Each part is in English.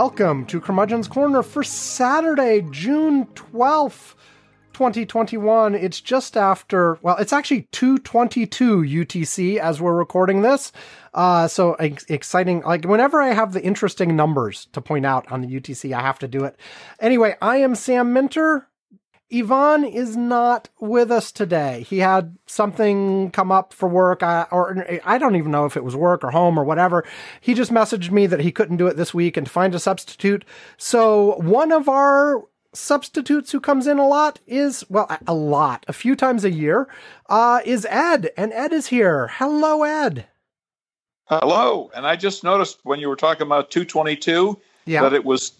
welcome to Curmudgeon's Corner for Saturday, June 12th, 2021. It's just after, well, it's actually 222 UTC as we're recording this. Uh, so ex- exciting. Like whenever I have the interesting numbers to point out on the UTC, I have to do it. Anyway, I am Sam Minter. Ivan is not with us today. He had something come up for work, uh, or I don't even know if it was work or home or whatever. He just messaged me that he couldn't do it this week and to find a substitute. So one of our substitutes who comes in a lot is, well, a lot, a few times a year, uh, is Ed. And Ed is here. Hello, Ed. Hello. And I just noticed when you were talking about 222 yeah. that it was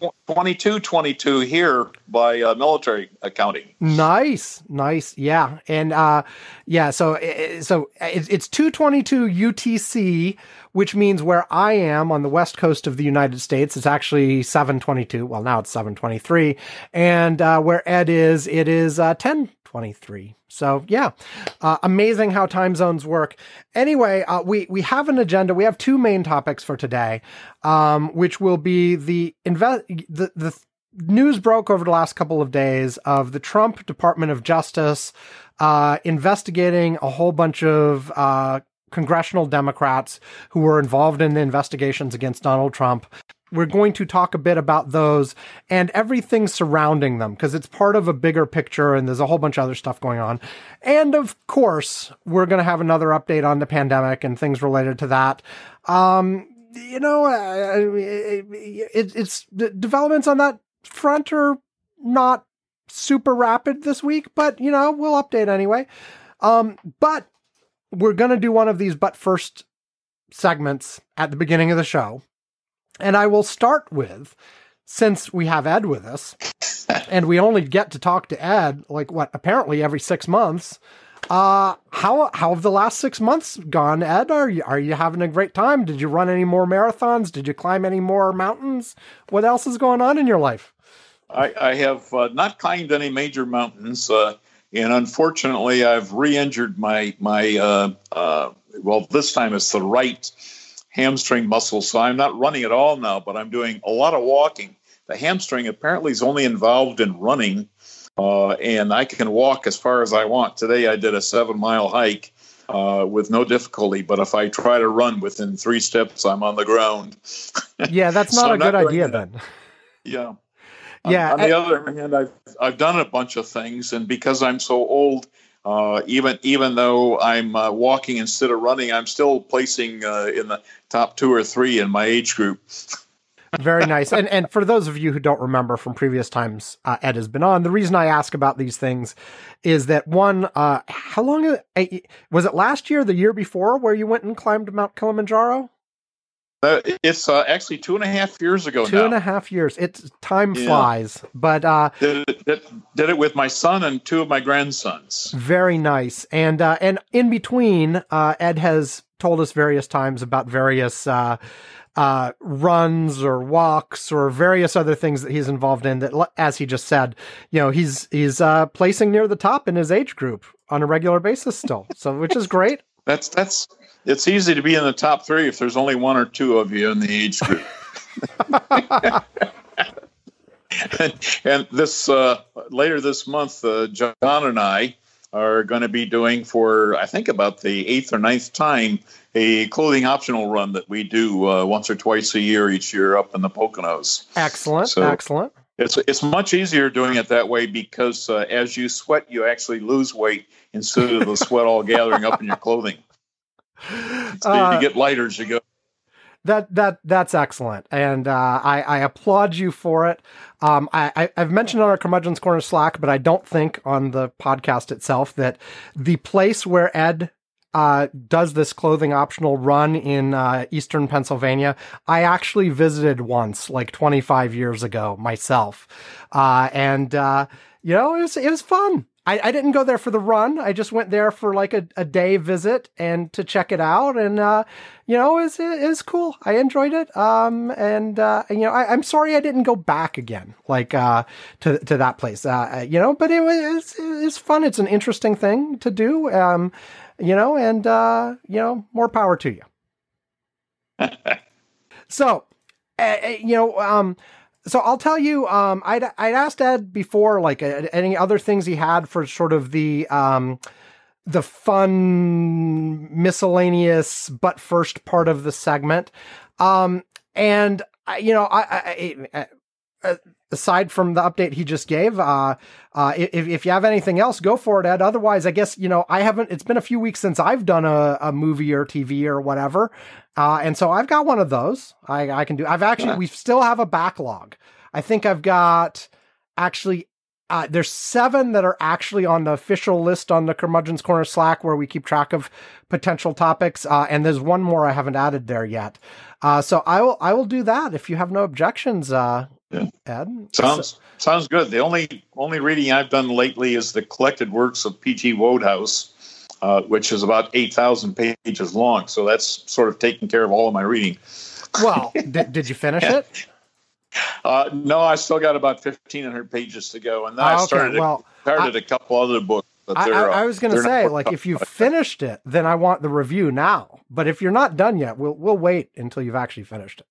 2222 here by uh, military accounting. Nice, nice, yeah, and uh, yeah. So, so it's 222 UTC, which means where I am on the west coast of the United States, it's actually 722. Well, now it's 723, and uh, where Ed is, it is uh, 10 23. So yeah, uh, amazing how time zones work. Anyway, uh, we we have an agenda. We have two main topics for today, um, which will be the invest the the news broke over the last couple of days of the Trump Department of Justice uh, investigating a whole bunch of uh, congressional Democrats who were involved in the investigations against Donald Trump we're going to talk a bit about those and everything surrounding them because it's part of a bigger picture and there's a whole bunch of other stuff going on. And of course, we're going to have another update on the pandemic and things related to that. Um, you know, it, it's the developments on that front are not super rapid this week, but you know, we'll update anyway. Um, but we're going to do one of these but first segments at the beginning of the show and I will start with, since we have Ed with us, and we only get to talk to Ed like what apparently every six months. Uh, how how have the last six months gone, Ed? Are you are you having a great time? Did you run any more marathons? Did you climb any more mountains? What else is going on in your life? I, I have uh, not climbed any major mountains, uh, and unfortunately, I've re-injured my my uh, uh, well. This time it's the right hamstring muscle. So I'm not running at all now, but I'm doing a lot of walking. The hamstring apparently is only involved in running, uh, and I can walk as far as I want. Today I did a seven mile hike. Uh, with no difficulty, but if I try to run within three steps, I'm on the ground. Yeah, that's not so a good idea then. Yeah. Yeah. On, on the other hand, I've I've done a bunch of things, and because I'm so old, uh, even even though I'm uh, walking instead of running, I'm still placing uh, in the top two or three in my age group. Very nice. And and for those of you who don't remember from previous times uh, Ed has been on, the reason I ask about these things is that one, uh, how long was it last year, the year before, where you went and climbed Mount Kilimanjaro? Uh, it's uh, actually two and a half years ago. Two now. and a half years. It's time yeah. flies. But uh, did it, did, did, it with my son and two of my grandsons. Very nice. And uh, and in between, uh, Ed has told us various times about various uh, runs or walks or various other things that he's involved in. That, as he just said, you know, he's he's placing near the top in his age group on a regular basis still. So, which is great. That's that's it's easy to be in the top three if there's only one or two of you in the age group. and, and, this uh, later this month, uh, John and I are going to be doing for I think about the eighth or ninth time a clothing optional run that we do uh, once or twice a year each year up in the Poconos. Excellent, so excellent. It's it's much easier doing it that way because uh, as you sweat, you actually lose weight instead of the sweat all gathering up in your clothing. So uh, you get lighter as you go. That that that's excellent, and uh, I, I applaud you for it. Um, I, have mentioned on our curmudgeon's corner Slack, but I don't think on the podcast itself that the place where Ed uh, does this clothing optional run in uh, eastern Pennsylvania. I actually visited once, like 25 years ago, myself, uh, and uh, you know it was it was fun. I, I didn't go there for the run. I just went there for like a, a day visit and to check it out. And, uh, you know, it was, it was cool. I enjoyed it. Um, and, uh, you know, I, am sorry I didn't go back again, like, uh, to, to that place, uh, you know, but it was, it was fun. It's an interesting thing to do. Um, you know, and, uh, you know, more power to you. so uh, you know, um, so I'll tell you, um, I'd, I'd asked Ed before, like uh, any other things he had for sort of the, um, the fun miscellaneous but first part of the segment. Um, and you know, I, I, I, uh, aside from the update he just gave, uh, uh, if, if you have anything else, go for it, Ed. Otherwise, I guess, you know, I haven't, it's been a few weeks since I've done a, a movie or TV or whatever. Uh, and so I've got one of those I, I can do. I've actually, we still have a backlog. I think I've got actually uh, there's seven that are actually on the official list on the Curmudgeon's Corner Slack where we keep track of potential topics. Uh, and there's one more I haven't added there yet. Uh, so I will I will do that if you have no objections, uh, yeah. Sounds so, sounds good. The only only reading I've done lately is the collected works of P.G. Wodehouse, uh, which is about eight thousand pages long. So that's sort of taking care of all of my reading. Well, did, did you finish it? Uh, no, I still got about fifteen hundred pages to go, and then oh, I started well, started I, a couple other books. I, I, I, was going to say, like, if you finished it, then I want the review now. But if you're not done yet, we'll we'll wait until you've actually finished it.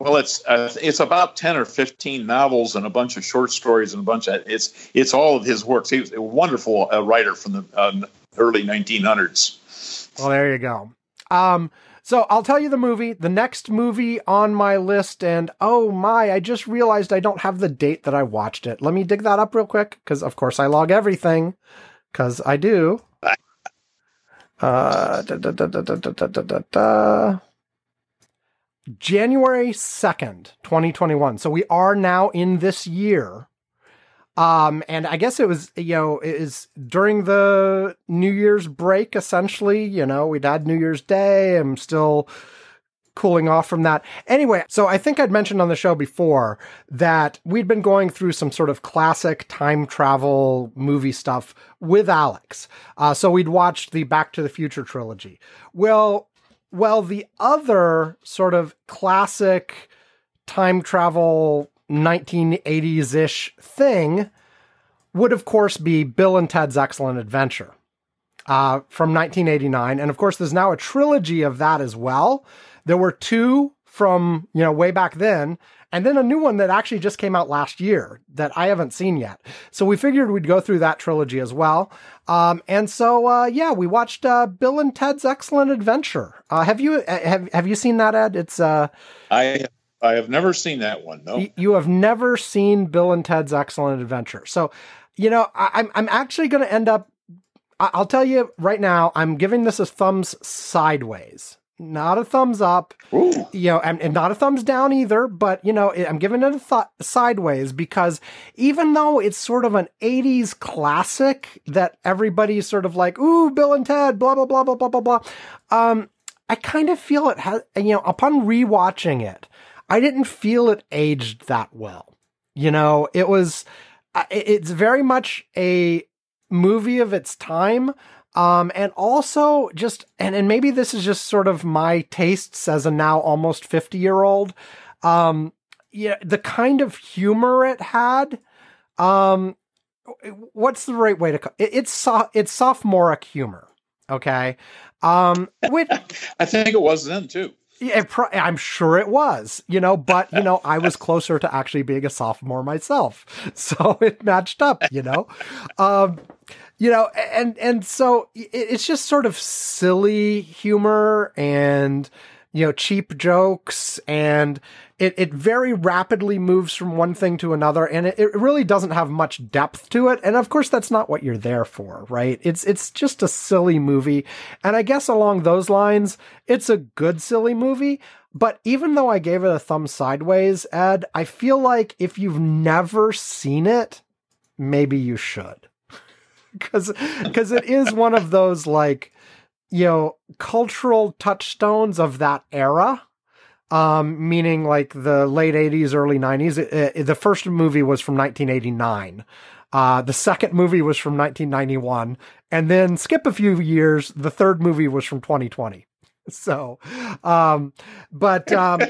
Well, it's uh, it's about ten or fifteen novels and a bunch of short stories and a bunch of it's it's all of his works. He was a wonderful uh, writer from the uh, early 1900s. Well, there you go. Um, so I'll tell you the movie, the next movie on my list, and oh my, I just realized I don't have the date that I watched it. Let me dig that up real quick, because of course I log everything, because I do. Uh, da, da, da, January 2nd, 2021. So we are now in this year. Um, and I guess it was, you know, it is during the New Year's break, essentially. You know, we'd had New Year's Day. I'm still cooling off from that. Anyway, so I think I'd mentioned on the show before that we'd been going through some sort of classic time travel movie stuff with Alex. Uh, so we'd watched the Back to the Future trilogy. Well, well, the other sort of classic time travel 1980s ish thing would, of course, be Bill and Ted's Excellent Adventure uh, from 1989. And of course, there's now a trilogy of that as well. There were two from, you know, way back then, and then a new one that actually just came out last year that I haven't seen yet. So we figured we'd go through that trilogy as well. Um, and so, uh, yeah, we watched uh, Bill and Ted's Excellent Adventure. Uh, have you uh, have have you seen that, Ed? It's uh, I I have never seen that one. No, you have never seen Bill and Ted's Excellent Adventure. So, you know, I, I'm I'm actually going to end up. I'll tell you right now. I'm giving this a thumbs sideways, not a thumbs up. Ooh. You know, and, and, not a thumbs down either. But you know, I'm giving it a th- sideways because even though it's sort of an '80s classic that everybody's sort of like, "Ooh, Bill and Ted," blah blah blah blah blah blah blah. Um, I kind of feel it has. You know, upon rewatching it I didn't feel it aged that well. You know, it was, uh, it's very much a movie of its time. Um, and also just, and, and maybe this is just sort of my tastes as a now almost 50 year old. Um, yeah, the kind of humor it had, um, what's the right way to call it? It's so, it's sophomoric humor. Okay. Um, which I think it was then too. Yeah, I'm sure it was, you know, but you know, I was closer to actually being a sophomore myself, so it matched up, you know, um, you know, and and so it's just sort of silly humor and you know cheap jokes and it, it very rapidly moves from one thing to another and it, it really doesn't have much depth to it. And of course, that's not what you're there for, right? It's, it's just a silly movie. And I guess along those lines, it's a good silly movie. But even though I gave it a thumb sideways, Ed, I feel like if you've never seen it, maybe you should. Cause, cause it is one of those like, you know, cultural touchstones of that era um, meaning like the late 80s, early 90s. It, it, the first movie was from 1989. Uh, the second movie was from 1991. And then skip a few years, the third movie was from 2020. So, um, but, um,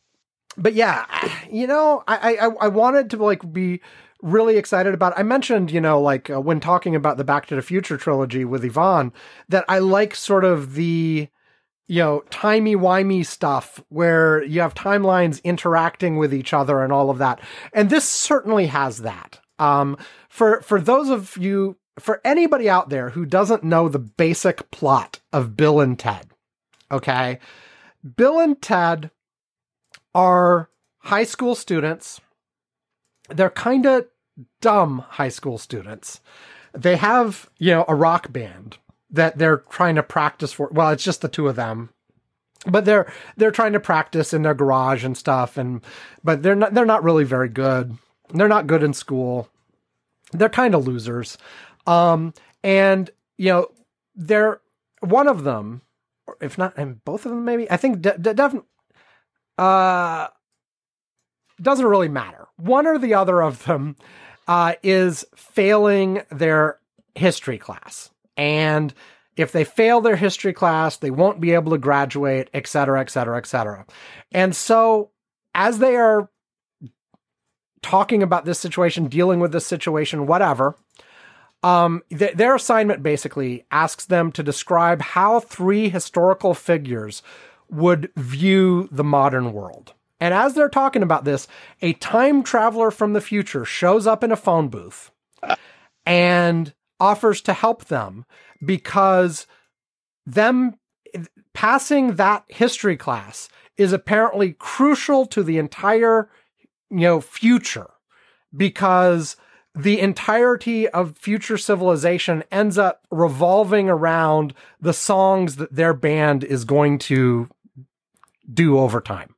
but yeah, you know, I, I, I wanted to like be really excited about. I mentioned, you know, like uh, when talking about the Back to the Future trilogy with Ivan, that I like sort of the you know, timey wimey stuff where you have timelines interacting with each other and all of that. And this certainly has that. Um, for, for those of you, for anybody out there who doesn't know the basic plot of Bill and Ted, okay? Bill and Ted are high school students. They're kind of dumb high school students. They have, you know, a rock band that they're trying to practice for. Well, it's just the two of them. But they're they're trying to practice in their garage and stuff and but they're not they're not really very good. They're not good in school. They're kind of losers. Um and you know, they're one of them if not and both of them maybe. I think de- de- definitely uh doesn't really matter. One or the other of them uh, is failing their history class. And if they fail their history class, they won't be able to graduate, et cetera, et cetera, et cetera. And so as they are talking about this situation, dealing with this situation, whatever, um, th- their assignment basically asks them to describe how three historical figures would view the modern world. And as they're talking about this, a time traveler from the future shows up in a phone booth and offers to help them because them passing that history class is apparently crucial to the entire you know future because the entirety of future civilization ends up revolving around the songs that their band is going to do over time.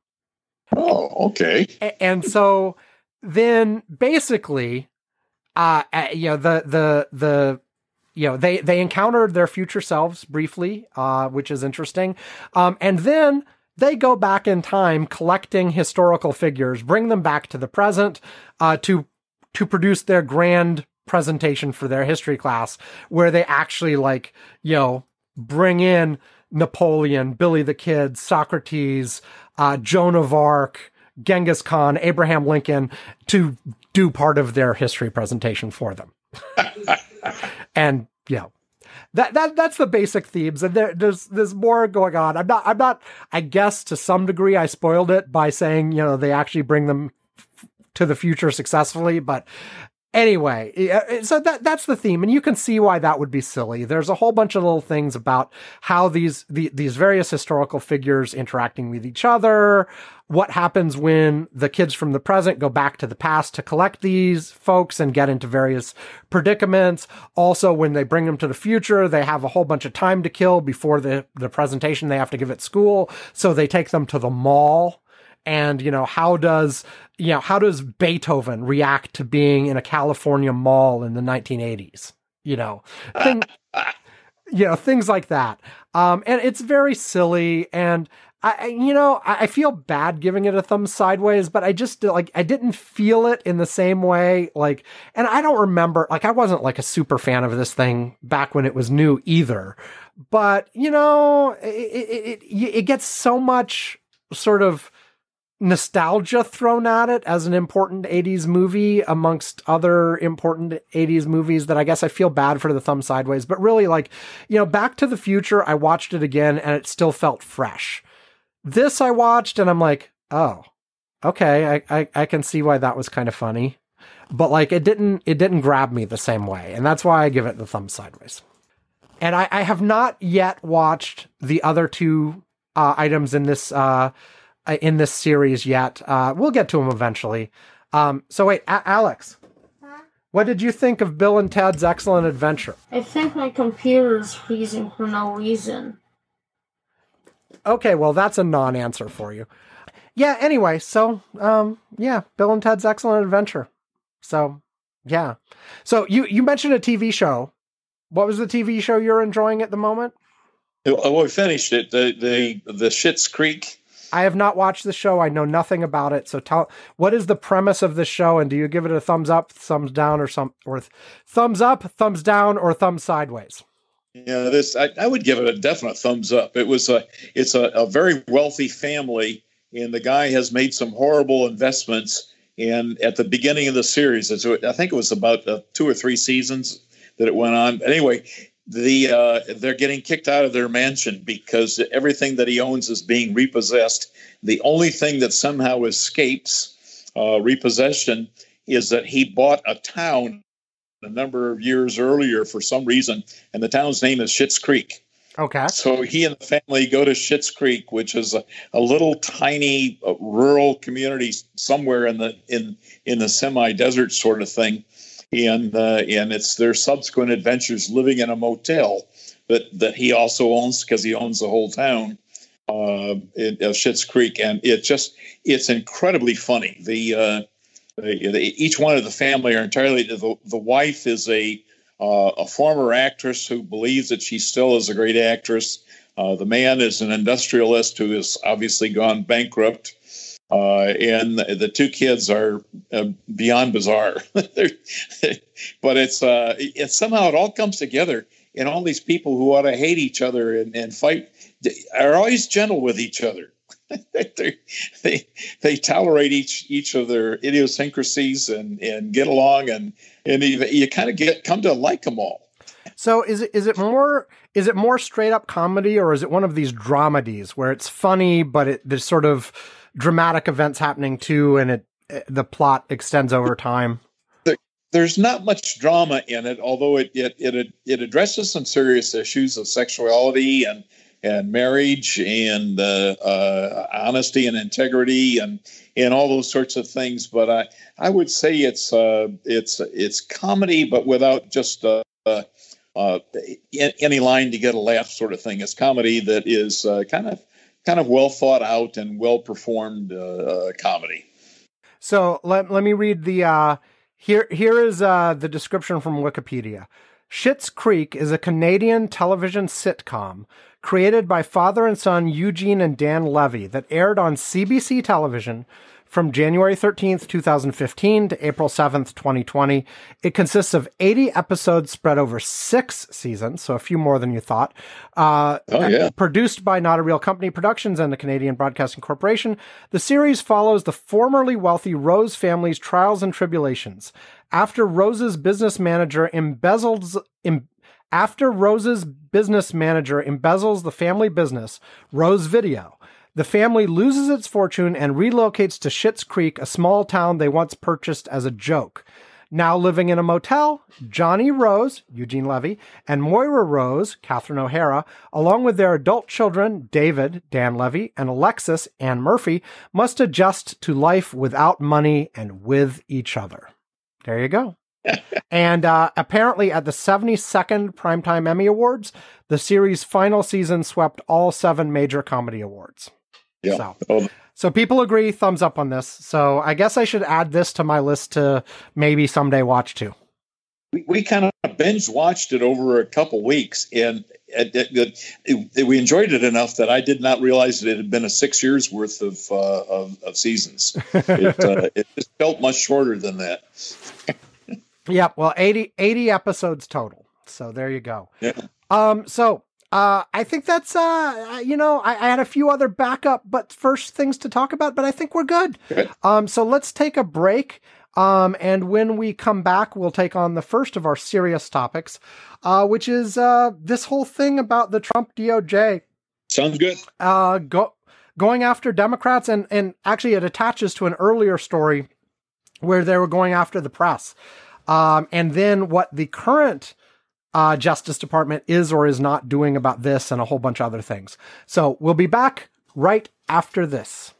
Oh, okay. And so then basically, uh, you know, the, the, the, you know, they, they encountered their future selves briefly, uh, which is interesting. Um, and then they go back in time collecting historical figures, bring them back to the present, uh, to, to produce their grand presentation for their history class where they actually like, you know, bring in Napoleon, Billy the Kid, Socrates, uh, Joan of Arc, Genghis Khan, Abraham Lincoln to do part of their history presentation for them. and you know, that that that's the basic themes, and there, there's there's more going on. I'm not I'm not I guess to some degree I spoiled it by saying you know they actually bring them to the future successfully, but Anyway, eh, eh, eh, so that that's the theme, and you can see why that would be silly. There's a whole bunch of little things about how these the, these various historical figures interacting with each other. What happens when the kids from the present go back to the past to collect these folks and get into various predicaments. Also, when they bring them to the future, they have a whole bunch of time to kill before the the presentation they have to give at school. So they take them to the mall and you know how does you know how does beethoven react to being in a california mall in the 1980s you know thing, you know things like that um and it's very silly and I, you know, I feel bad giving it a thumb sideways, but I just like, I didn't feel it in the same way. Like, and I don't remember, like, I wasn't like a super fan of this thing back when it was new either. But, you know, it, it, it, it gets so much sort of, nostalgia thrown at it as an important 80s movie amongst other important 80s movies that I guess I feel bad for the thumb sideways. But really, like, you know, Back to the Future, I watched it again and it still felt fresh. This I watched and I'm like, oh, okay, I, I, I can see why that was kind of funny. But like it didn't it didn't grab me the same way. And that's why I give it the thumb sideways. And I, I have not yet watched the other two uh, items in this uh, in this series yet. Uh, we'll get to them eventually. Um, so wait, A- Alex, huh? what did you think of Bill and Ted's Excellent Adventure? I think my computer is freezing for no reason. Okay, well that's a non-answer for you. Yeah. Anyway, so um, yeah, Bill and Ted's Excellent Adventure. So yeah, so you you mentioned a TV show. What was the TV show you're enjoying at the moment? Oh, we finished it. The the the Schitt's Creek I have not watched the show. I know nothing about it. So tell what is the premise of the show and do you give it a thumbs up, thumbs down or some or thumbs up, thumbs down or thumbs sideways? Yeah, this I, I would give it a definite thumbs up. It was a it's a, a very wealthy family and the guy has made some horrible investments and at the beginning of the series I think it was about uh, two or three seasons that it went on. Anyway, the uh, they're getting kicked out of their mansion because everything that he owns is being repossessed. The only thing that somehow escapes uh, repossession is that he bought a town a number of years earlier for some reason, and the town's name is Schitt's Creek. Okay. So he and the family go to Schitt's Creek, which is a, a little tiny uh, rural community somewhere in the in in the semi-desert sort of thing, and uh, and it's their subsequent adventures living in a motel that that he also owns because he owns the whole town uh, of Schitt's Creek, and it just it's incredibly funny. The, uh, the, the each one of the family are entirely the, the wife is a uh, a former actress who believes that she still is a great actress. Uh, the man is an industrialist who has obviously gone bankrupt. Uh, and the two kids are uh, beyond bizarre. but it's, uh, it's somehow it all comes together, and all these people who ought to hate each other and, and fight are always gentle with each other. they, they they tolerate each each of their idiosyncrasies and and get along and and you, you kind of get come to like them all. So is it is it more is it more straight up comedy or is it one of these dramedies where it's funny but it, there's sort of dramatic events happening too and it the plot extends over time? there's not much drama in it, although it it it, it addresses some serious issues of sexuality and and marriage and uh, uh, honesty and integrity and and all those sorts of things. But I I would say it's uh, it's it's comedy, but without just uh, uh, any line to get a laugh sort of thing. It's comedy that is uh, kind of kind of well thought out and well performed uh, uh, comedy. So let let me read the uh, here here is the description from Wikipedia. Schitt's Creek is a Canadian television sitcom created by father and son Eugene and Dan Levy that aired on CBC television from January 13th, 2015 to April 7th, 2020. It consists of 80 episodes spread over six seasons, so a few more than you thought. Uh, oh, yeah. Produced by Not a Real Company Productions and the Canadian Broadcasting Corporation, the series follows the formerly wealthy Rose family's trials and tribulations. After Rose's business manager embezzles, em, after Rose's business manager embezzles the family business, Rose Video, the family loses its fortune and relocates to Schitt's Creek, a small town they once purchased as a joke. Now living in a motel, Johnny Rose, Eugene Levy, and Moira Rose, Catherine O'Hara, along with their adult children, David, Dan Levy, and Alexis, Anne Murphy, must adjust to life without money and with each other. There you go and uh, apparently, at the 72nd Primetime Emmy Awards, the series' final season swept all seven major comedy awards. Yeah. So, oh. so people agree, thumbs up on this. So I guess I should add this to my list to maybe someday watch too. We, we kind of binge watched it over a couple weeks, and it, it, it, we enjoyed it enough that I did not realize that it had been a six years worth of uh, of, of, seasons. It, uh, it just felt much shorter than that. Yep. Well, 80, 80 episodes total. So there you go. Yeah. Um. So uh, I think that's uh, you know, I, I, had a few other backup, but first things to talk about. But I think we're good. good. Um. So let's take a break. Um. And when we come back, we'll take on the first of our serious topics, uh, which is uh this whole thing about the Trump DOJ. Sounds good. Uh. Go going after Democrats, and and actually it attaches to an earlier story where they were going after the press. Um, and then what the current uh, Justice Department is or is not doing about this and a whole bunch of other things. So we'll be back right after this.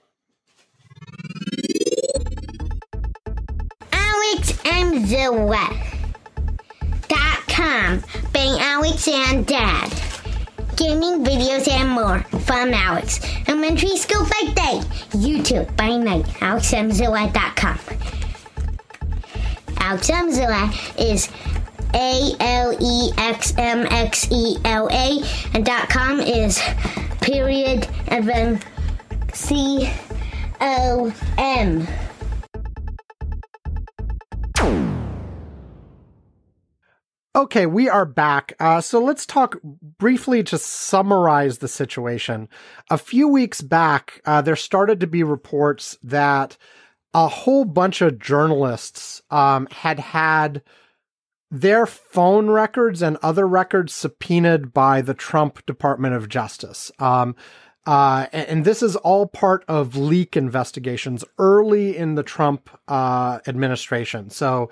Alex and Zoe. Dot com. Bang Alex and Dad. Gaming videos and more from Alex. Elementary school by day. YouTube by night. AlexMZilla.com. AlexMZilla is A L E X M X E L A, and dot com is period and then C O M. Okay, we are back. Uh, so let's talk briefly to summarize the situation. A few weeks back, uh, there started to be reports that a whole bunch of journalists um, had had their phone records and other records subpoenaed by the Trump Department of Justice. Um, uh, and, this is all part of leak investigations early in the Trump uh, administration. So,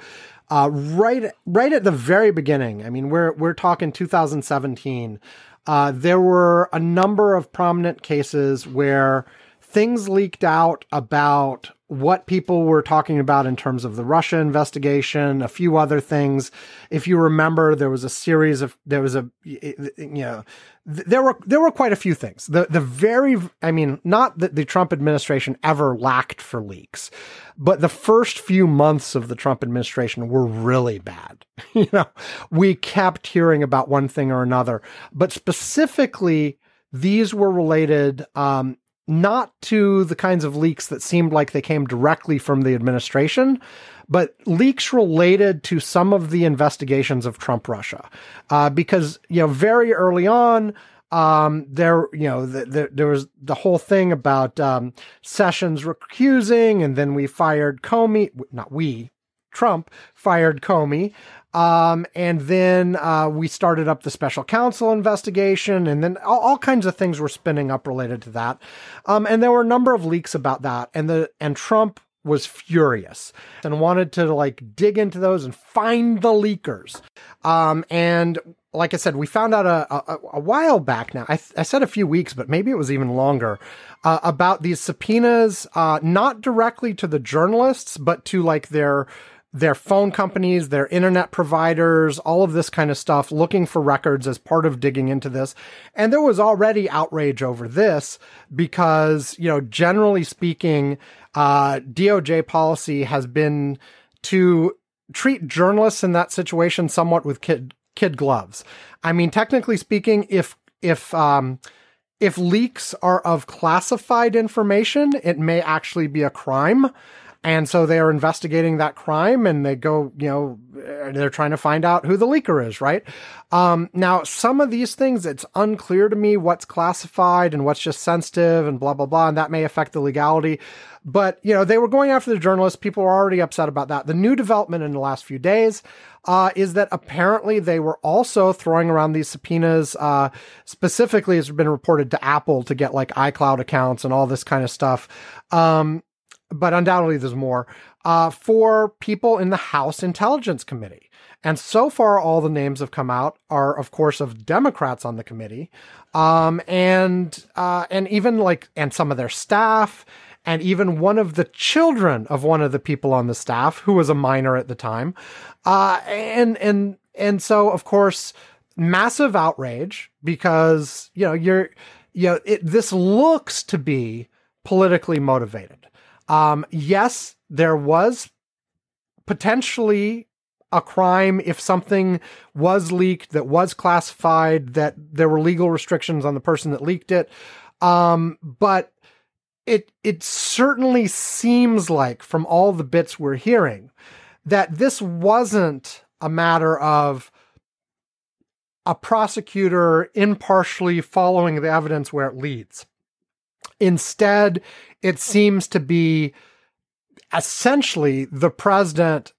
uh, right, right at the very beginning, I mean, we're we're talking 2017. Uh, there were a number of prominent cases where things leaked out about what people were talking about in terms of the Russia investigation, a few other things. If you remember, there was a series of there was a you know there were there were quite a few things. The the very I mean, not that the Trump administration ever lacked for leaks, but the first few months of the Trump administration were really bad. you know, we kept hearing about one thing or another, but specifically these were related um, not to the kinds of leaks that seemed like they came directly from the administration, but leaks related to some of the investigations of Trump Russia. Uh, because, you know, very early on, um, there, you know, the, the, there was the whole thing about um, Sessions recusing, and then we fired Comey. Not we, Trump fired Comey. Um, and then uh, we started up the special counsel investigation, and then all, all, kinds of things were spinning up related to that. Um, and there were a number of leaks about that, and the and Trump was furious and wanted to like dig into those and find the leakers. Um, and like I said, we found out a, a, a while back now. I, I, said a few weeks, but maybe it was even longer uh, about these subpoenas, uh, not directly to the journalists, but to like their their phone companies, their internet providers, all of this kind of stuff, looking for records as part of digging into this. And there was already outrage over this because, you know, generally speaking, uh, DOJ policy has been to treat journalists in that situation somewhat with kid kid gloves. I mean, technically speaking, if if um, if leaks are of classified information, it may actually be a crime. And so they are investigating that crime and they go, you know, they're trying to find out who the leaker is, right? Um, now, some of these things, it's unclear to me what's classified and what's just sensitive and blah, blah, blah. And that may affect the legality. But, you know, they were going after the journalists. People were already upset about that. The new development in the last few days uh, is that apparently they were also throwing around these subpoenas. Uh, specifically, it's been reported to Apple to get like iCloud accounts and all this kind of stuff. Um, but undoubtedly there's more, uh, for people in the House Intelligence Committee. And so far, all the names have come out are, of course, of Democrats on the committee, um, and uh, and even like and some of their staff, and even one of the children of one of the people on the staff who was a minor at the time, uh, and and and so of course, massive outrage because you know you're you know it, this looks to be politically motivated. Um, yes, there was potentially a crime if something was leaked that was classified, that there were legal restrictions on the person that leaked it. Um, but it it certainly seems like from all the bits we're hearing that this wasn't a matter of a prosecutor impartially following the evidence where it leads. Instead, it seems to be essentially the president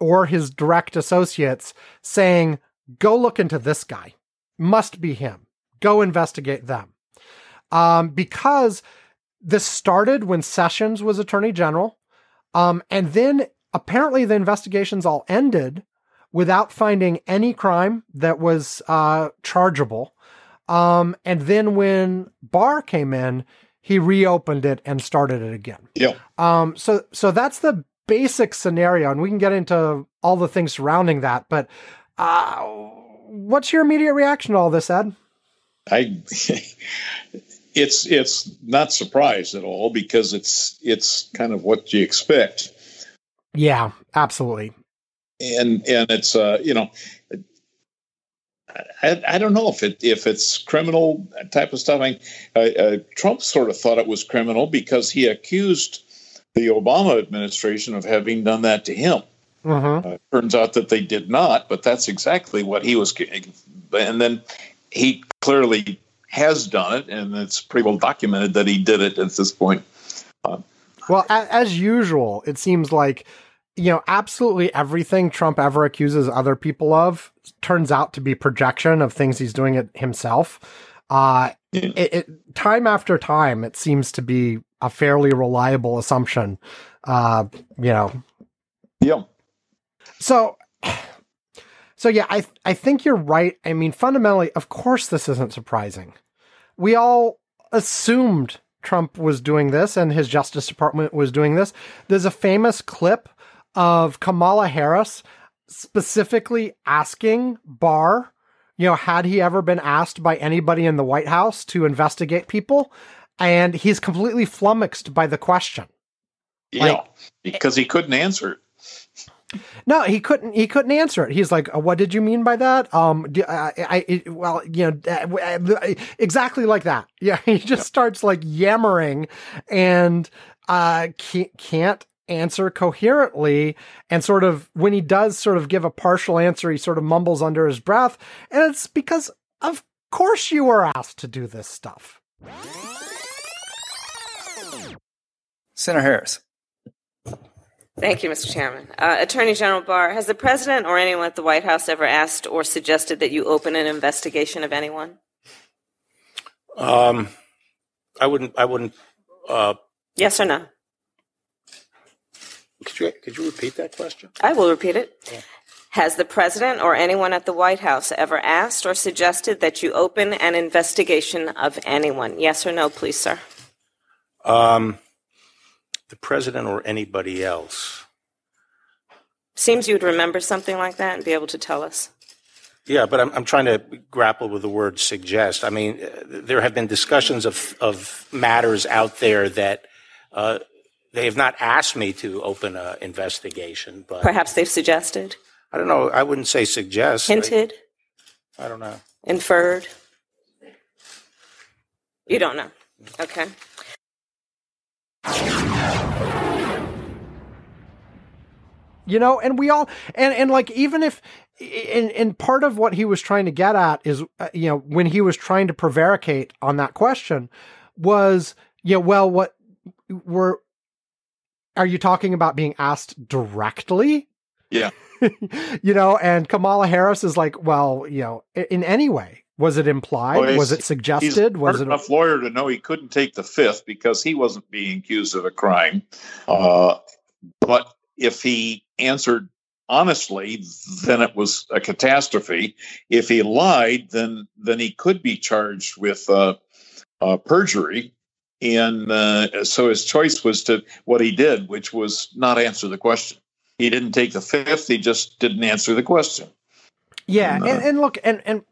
or his direct associates saying, go look into this guy. Must be him. Go investigate them. Um, because this started when Sessions was attorney general. Um, and then apparently the investigations all ended without finding any crime that was uh, chargeable. Um, and then when Barr came in, he reopened it and started it again. Yeah. Um, so so that's the basic scenario, and we can get into all the things surrounding that. But uh, what's your immediate reaction to all this, Ed? I it's it's not surprised at all because it's it's kind of what you expect. Yeah, absolutely. And and it's uh you know I, I, don't know if it if it's criminal type of stuff. I mean, uh, uh, Trump sort of thought it was criminal because he accused the Obama administration of having done that to him. Mm-hmm. Uh, turns out that they did not, but that's exactly what he was. And then he clearly has done it, and it's pretty well documented that he did it at this point. Uh, well, as usual, it seems like you know, absolutely everything Trump ever accuses other people of turns out to be projection of things he's doing it himself. Uh, it, it, time after time, it seems to be a fairly reliable assumption. Uh, you know, Yeah. so, so yeah, I I think you're right. I mean, fundamentally, of course, this isn't surprising. We all assumed Trump was doing this, and his Justice Department was doing this. There's a famous clip of Kamala Harris specifically asking Barr, you know, had he ever been asked by anybody in the White House to investigate people, and he's completely flummoxed by the question. Yeah. Like- because he couldn't answer it. No, he couldn't. He couldn't answer it. He's like, "Uh, "What did you mean by that?" Um, do- I, I, well, you know, uh, uh, exactly like that. Yeah, he just starts like yammering, and uh, can't, can't answer coherently, and sort of when he does sort of give a partial answer, he sort of mumbles under his breath, and it's because of course you were asked to do this stuff. Senator Harris. Thank you, Mr. Chairman. Uh, Attorney General Barr, has the president or anyone at the White House ever asked or suggested that you open an investigation of anyone? Um, I wouldn't. I wouldn't. Uh, Yes or no? Could you could you repeat that question? I will repeat it. Has the president or anyone at the White House ever asked or suggested that you open an investigation of anyone? Yes or no, please, sir? Um, the president or anybody else? Seems you'd remember something like that and be able to tell us. Yeah, but I'm I'm trying to grapple with the word suggest. I mean, there have been discussions of of matters out there that. Uh, they have not asked me to open an investigation, but Perhaps they've suggested, I don't know. I wouldn't say suggest. I- hinted, I don't know. inferred. You don't know. Okay. you know and we all and and like even if and and part of what he was trying to get at is uh, you know when he was trying to prevaricate on that question was you know well what were are you talking about being asked directly Yeah. you know and kamala harris is like well you know in any way was it implied Well, was it suggested was it enough lawyer to know he couldn't take the fifth because he wasn't being accused of a crime. Uh, but if he answered honestly, then it was a catastrophe. If he lied, then then he could be charged with uh, uh, perjury. And uh, so his choice was to what he did, which was not answer the question. He didn't take the fifth. He just didn't answer the question. Yeah, And, and, uh, and look, and and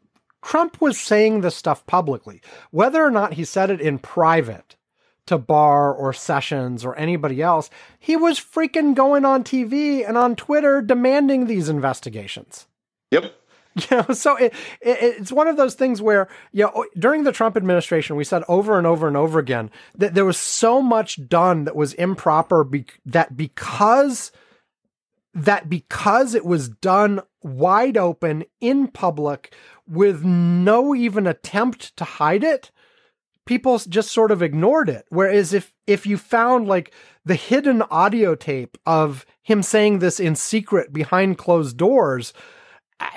Trump was saying this stuff publicly, whether or not he said it in private to Barr or Sessions or anybody else. He was freaking going on TV and on Twitter demanding these investigations. Yep. You know, so it, it it's one of those things where you know during the Trump administration we said over and over and over again that there was so much done that was improper be- that because that because it was done wide open in public with no even attempt to hide it people just sort of ignored it. Whereas if if you found like the hidden audio tape of him saying this in secret behind closed doors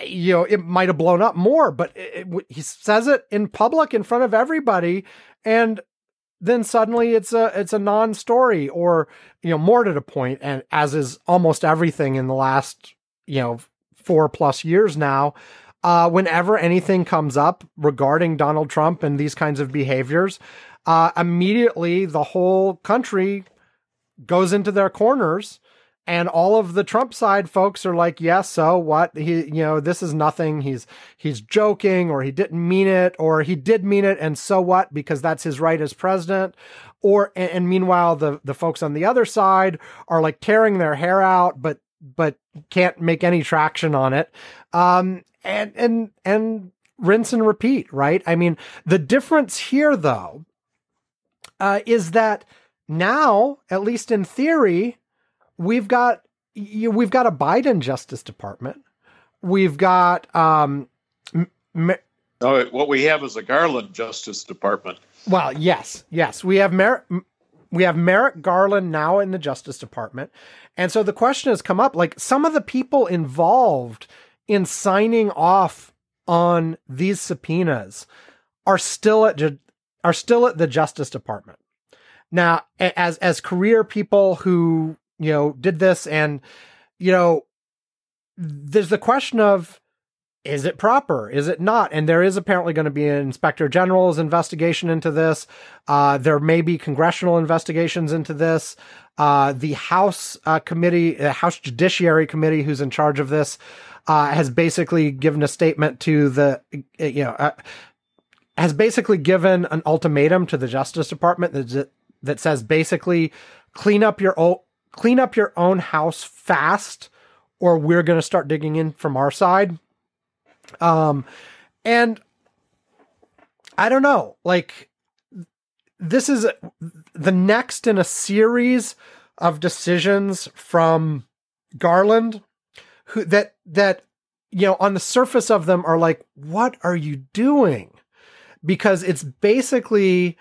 you know it might have blown up more but it, it, he says it in public in front of everybody and then suddenly it's a it's a non-story or you know more to the point and as is almost everything in the last you know 4 plus years now uh whenever anything comes up regarding Donald Trump and these kinds of behaviors uh immediately the whole country goes into their corners and all of the Trump side folks are like, yes, so what? He, you know, this is nothing. He's, he's joking or he didn't mean it or he did mean it. And so what? Because that's his right as president. Or, and, and meanwhile, the, the folks on the other side are like tearing their hair out, but, but can't make any traction on it. Um, and, and, and rinse and repeat, right? I mean, the difference here though, uh, is that now, at least in theory, we've got you, we've got a Biden Justice Department. We've got um, m- m- No, what we have is a Garland Justice Department. well, yes, yes, we have Mer- we have Merrick Garland now in the Justice Department. And so the question has come up like some of the people involved in signing off on these subpoenas are still at ju- are still at the Justice Department. Now, as as career people who, you know, did this and you know, there's the question of is it proper? Is it not? And there is apparently going to be an inspector general's investigation into this. Uh, there may be congressional investigations into this. Uh, the House uh, committee, the House Judiciary Committee, who's in charge of this, uh, has basically given a statement to the, you know, uh, has basically given an ultimatum to the Justice Department that that says basically clean up your own clean up your own house fast, or we're going to start digging in from our side. Um, and I don't know, like this is the next in a series of decisions from Garland who that that you know on the surface of them are like what are you doing because it's basically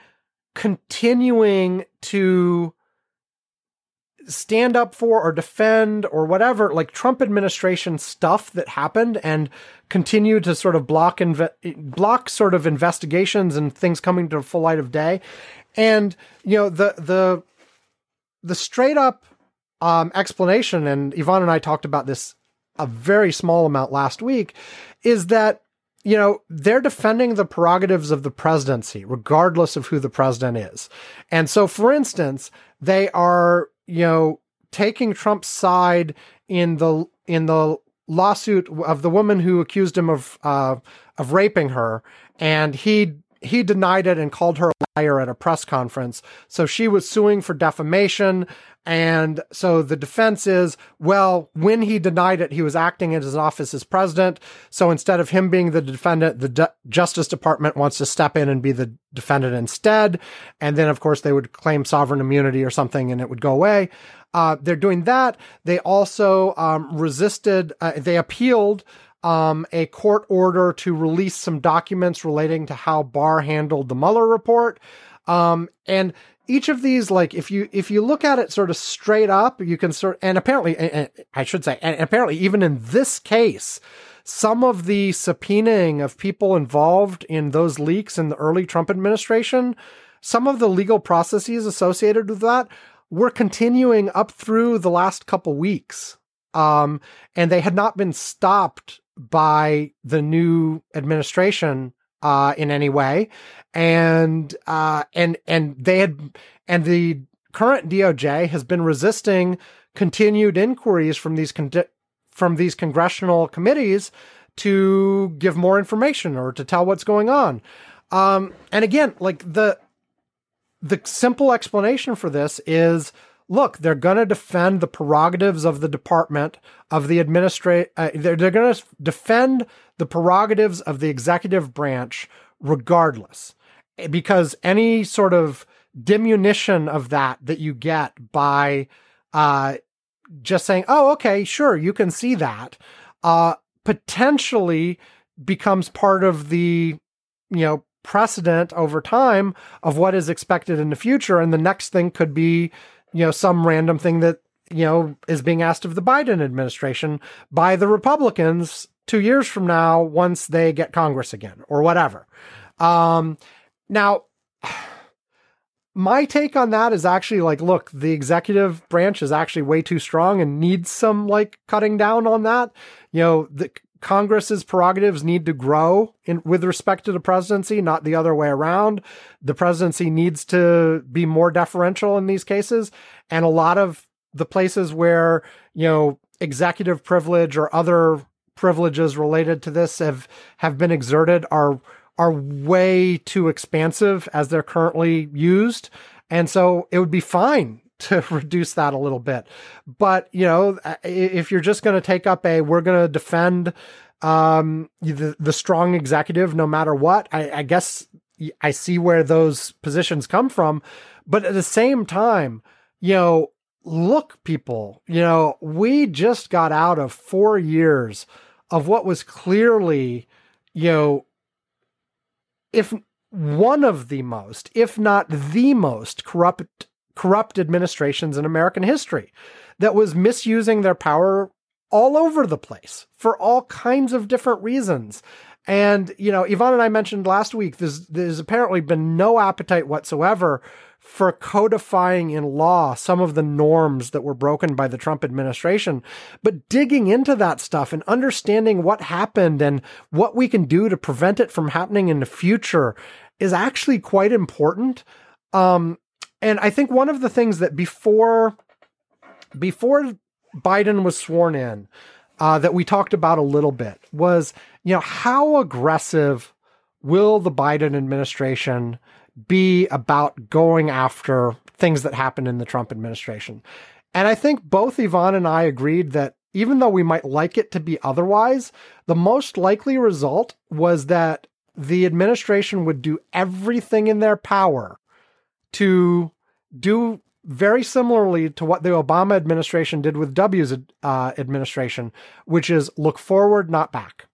continuing to stand up for or defend or whatever like Trump administration stuff that happened and continue to sort of block inve- block sort of investigations and things coming to full light of day and you know the the the straight up um, explanation and Ivan and I talked about this a very small amount last week is that you know, they're defending the prerogatives of the presidency, regardless of who the president is. And so, for instance, they are you know, taking Trump's side in the in the lawsuit of the woman who accused him of uh, of raping her, and he he denied it and called her a liar at a press conference. So she was suing for defamation. And so the defense is, well, when he denied it, he was acting in his office as president. So instead of him being the defendant, the Justice Department wants to step in and be the defendant instead. And then, of course, they would claim sovereign immunity or something and it would go away. Uh, they're doing that. They also um, resisted, uh, they appealed um, a court order to release some documents relating to how Barr handled the Mueller report. Um, and each of these, like, if you, if you look at it sort of straight up, you can sort, and apparently, and I should say, and apparently even in this case, some of the subpoenaing of people involved in those leaks in the early Trump administration, some of the legal processes associated with that were continuing up through the last couple weeks. Um, and they had not been stopped by the new administration uh, in any way, and uh, and and they had and the current DOJ has been resisting continued inquiries from these con- from these congressional committees to give more information or to tell what's going on. Um, and again, like the the simple explanation for this is look, they're going to defend the prerogatives of the department of the administrate. Uh, they're, they're going to defend the prerogatives of the executive branch regardless, because any sort of diminution of that that you get by uh, just saying, "Oh, okay, sure, you can see that," uh, potentially becomes part of the you know precedent over time of what is expected in the future and the next thing could be you know, some random thing that, you know, is being asked of the Biden administration by the Republicans two years from now once they get Congress again or whatever. Um, now, my take on that is actually like, look, the executive branch is actually way too strong and needs some like cutting down on that. You know, the Congress's prerogatives need to grow in, with respect to the presidency, not the other way around. The presidency needs to be more deferential in these cases. And a lot of the places where, you know, executive privilege or other privileges related to this have, have been exerted are, are way too expansive as they're currently used. And so it would be fine to reduce that a little bit. But, you know, if you're just going to take up a, we're going to defend um, the, the strong executive no matter what, I, I guess I see where those positions come from. But at the same time, you know, look, people, you know, we just got out of four years of what was clearly, you know, if one of the most, if not the most corrupt corrupt administrations in American history that was misusing their power all over the place for all kinds of different reasons. And, you know, Ivan and I mentioned last week, there's, there's apparently been no appetite whatsoever for codifying in law some of the norms that were broken by the Trump administration. But digging into that stuff and understanding what happened and what we can do to prevent it from happening in the future is actually quite important. Um, and I think one of the things that before, before Biden was sworn in, uh, that we talked about a little bit was, you know, how aggressive will the Biden administration be about going after things that happened in the Trump administration? And I think both Ivan and I agreed that even though we might like it to be otherwise, the most likely result was that the administration would do everything in their power to do very similarly to what the Obama administration did with W's uh, administration, which is look forward, not back.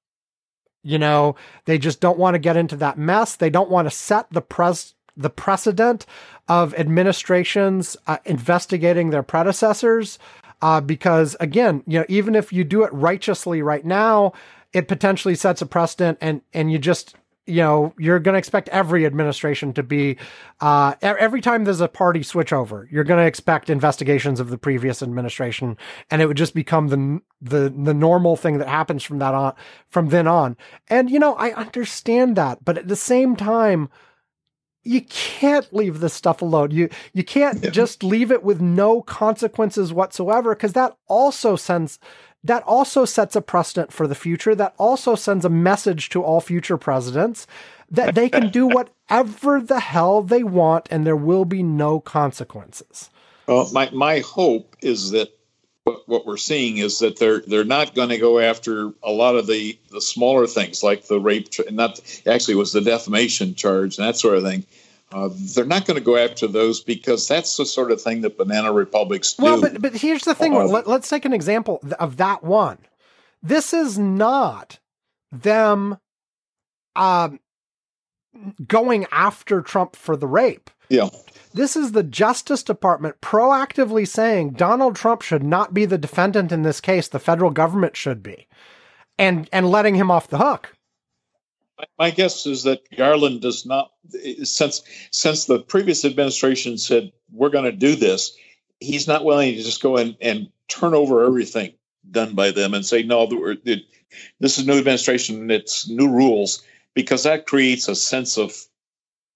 You know, they just don't want to get into that mess. They don't want to set the pres the precedent of administrations uh, investigating their predecessors. Uh, because again, you know, even if you do it righteously right now, it potentially sets a precedent, and and you just you know, you're going to expect every administration to be, uh, every time there's a party switchover, you're going to expect investigations of the previous administration, and it would just become the the the normal thing that happens from that on from then on. And you know, I understand that, but at the same time, you can't leave this stuff alone. You you can't yeah. just leave it with no consequences whatsoever, because that also sends that also sets a precedent for the future. That also sends a message to all future presidents that they can do whatever the hell they want and there will be no consequences. Well, my, my hope is that what, what we're seeing is that they're they're not going to go after a lot of the, the smaller things like the rape, not actually was the defamation charge and that sort of thing. Uh, they're not going to go after those because that's the sort of thing that banana republics do. Well, but but here's the thing. Uh, Let, us take an example of that one. This is not them um, going after Trump for the rape. Yeah. This is the Justice Department proactively saying Donald Trump should not be the defendant in this case. The federal government should be, and and letting him off the hook my guess is that Garland does not, since since the previous administration said we're going to do this, he's not willing to just go in and turn over everything done by them and say no, this is new administration, it's new rules, because that creates a sense of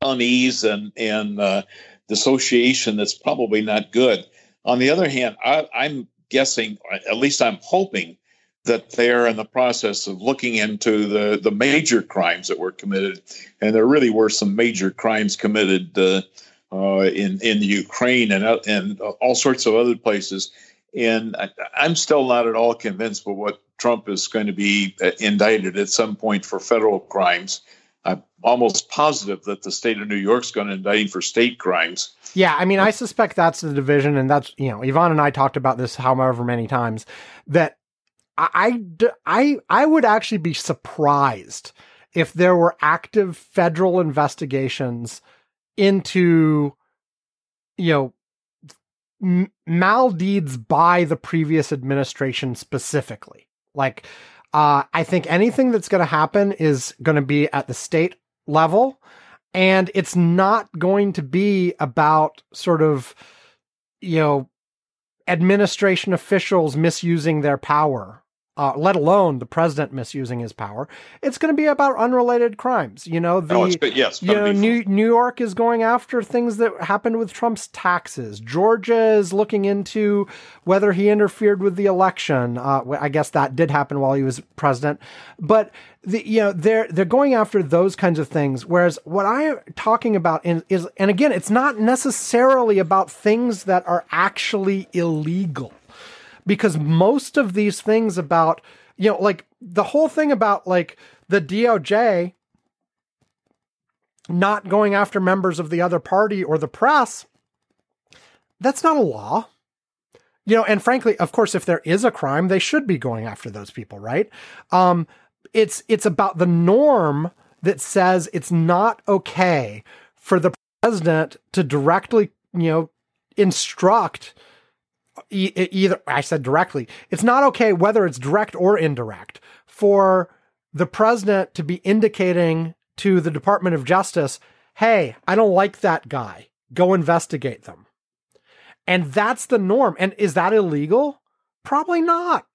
unease and and uh, dissociation that's probably not good. On the other hand, I, I'm guessing, at least I'm hoping that they're in the process of looking into the, the major crimes that were committed. And there really were some major crimes committed uh, uh, in, in Ukraine and, uh, and all sorts of other places. And I, I'm still not at all convinced by what Trump is going to be uh, indicted at some point for federal crimes. I'm almost positive that the state of New York is going to indict him for state crimes. Yeah, I mean, I suspect that's the division, and that's you know, Ivan and I talked about this however many times that I, I, I would actually be surprised if there were active federal investigations into, you know, m- maldeeds by the previous administration specifically. Like, uh, I think anything that's going to happen is going to be at the state level, and it's not going to be about sort of, you know, administration officials misusing their power uh, let alone the president misusing his power. It's going to be about unrelated crimes. You know, the oh, yes, you know, New, New York is going after things that happened with Trump's taxes. Georgia is looking into whether he interfered with the election. Uh, I guess that did happen while he was president, but the, you know they're they're going after those kinds of things. Whereas what I'm talking about is, is and again, it's not necessarily about things that are actually illegal because most of these things about, you know, like the whole thing about like the DOJ not going after members of the other party or the press, that's not a law. You know, and frankly, of course, if there is a crime, they should be going after those people, right? Um, it's it's about the norm that says it's not okay for the president to directly, you know, instruct either I said directly. It's not okay whether it's direct or indirect for the president to be indicating to the Department of Justice, "Hey, I don't like that guy. Go investigate them." And that's the norm. And is that illegal? Probably not.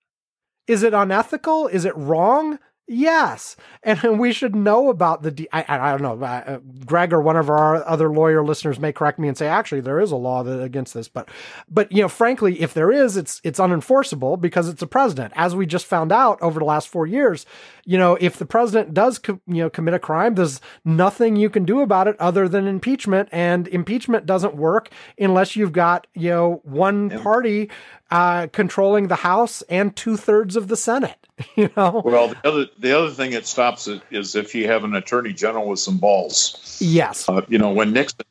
Is it unethical? Is it wrong? Yes, and we should know about the. I, I don't know. Uh, Greg or one of our other lawyer listeners may correct me and say, actually, there is a law that, against this, but, but you know, frankly, if there is, it's it's unenforceable because it's a president. As we just found out over the last four years, you know, if the president does, co- you know, commit a crime, there's nothing you can do about it other than impeachment, and impeachment doesn't work unless you've got you know one party uh, controlling the House and two thirds of the Senate. You know. Well, the other the other thing that stops it is if you have an attorney general with some balls. Yes. Uh, you know, when Nixon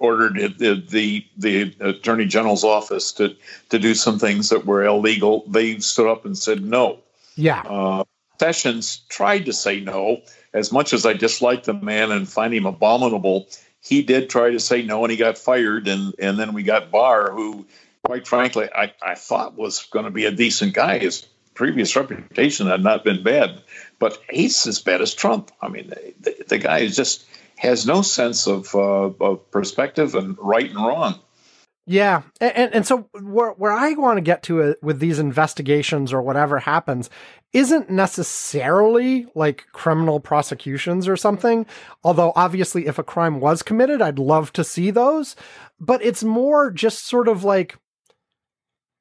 ordered the, the the attorney general's office to to do some things that were illegal, they stood up and said no. Yeah. Uh, Sessions tried to say no. As much as I dislike the man and find him abominable, he did try to say no, and he got fired. And and then we got Barr, who, quite frankly, I, I thought was going to be a decent guy. His previous reputation had not been bad, but he's as bad as Trump. I mean, the, the guy is just has no sense of, uh, of perspective and right and wrong. Yeah, and and so where where I want to get to it with these investigations or whatever happens isn't necessarily like criminal prosecutions or something. Although obviously, if a crime was committed, I'd love to see those. But it's more just sort of like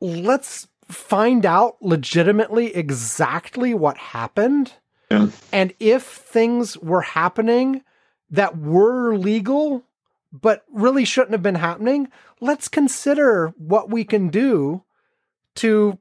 let's find out legitimately exactly what happened. Yeah. And if things were happening that were legal, but really shouldn't have been happening, let's consider what we can do to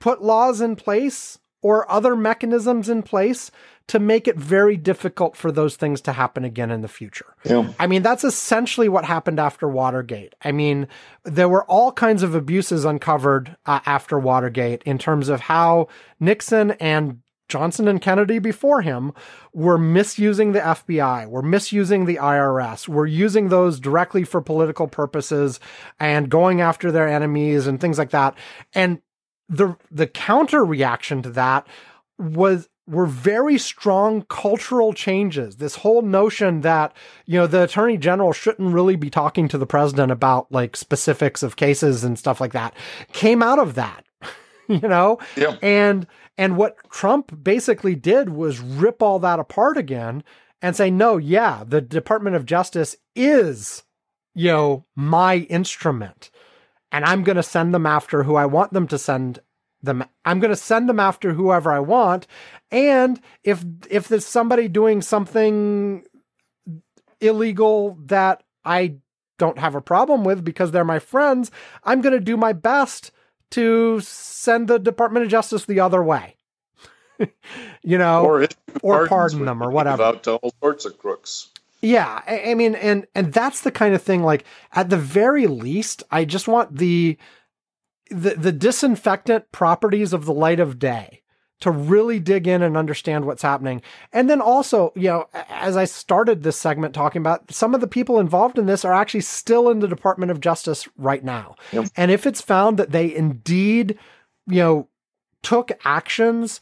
put laws in place or other mechanisms in place to make it very difficult for those things to happen again in the future. Yeah. I mean, that's essentially what happened after Watergate. I mean, there were all kinds of abuses uncovered uh, after Watergate in terms of how Nixon and Johnson and Kennedy before him were misusing the FBI, were misusing the IRS, were using those directly for political purposes and going after their enemies and things like that. And the the counter reaction to that was were very strong cultural changes. This whole notion that, you know, the attorney general shouldn't really be talking to the president about like specifics of cases and stuff like that came out of that, you know? Yeah. And, and what Trump basically did was rip all that apart again and say, no, yeah, the Department of Justice is, you know, my instrument. And I'm going to send them after who I want them to send them I'm going to send them after whoever I want and if if there's somebody doing something illegal that I don't have a problem with because they're my friends, I'm going to do my best to send the Department of Justice the other way. you know, or, or pardon them or whatever. About all sorts of crooks. Yeah, I, I mean, and and that's the kind of thing. Like, at the very least, I just want the the, the disinfectant properties of the light of day to really dig in and understand what's happening. And then also, you know, as I started this segment talking about, some of the people involved in this are actually still in the Department of Justice right now. Yep. And if it's found that they indeed, you know, took actions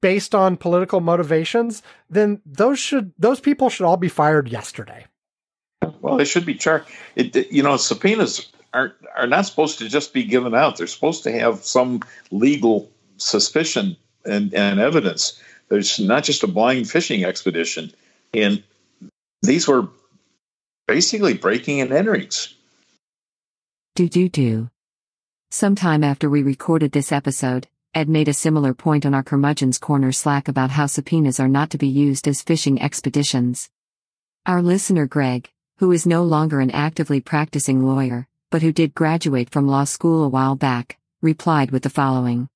based on political motivations, then those should those people should all be fired yesterday. Well, they should be charged. It, you know, subpoenas are are not supposed to just be given out. They're supposed to have some legal suspicion and, and evidence. There's not just a blind fishing expedition. And these were basically breaking and enterings. Do do do. Sometime after we recorded this episode, Ed made a similar point on our Curmudgeon's Corner Slack about how subpoenas are not to be used as fishing expeditions. Our listener Greg, who is no longer an actively practicing lawyer, but who did graduate from law school a while back, replied with the following.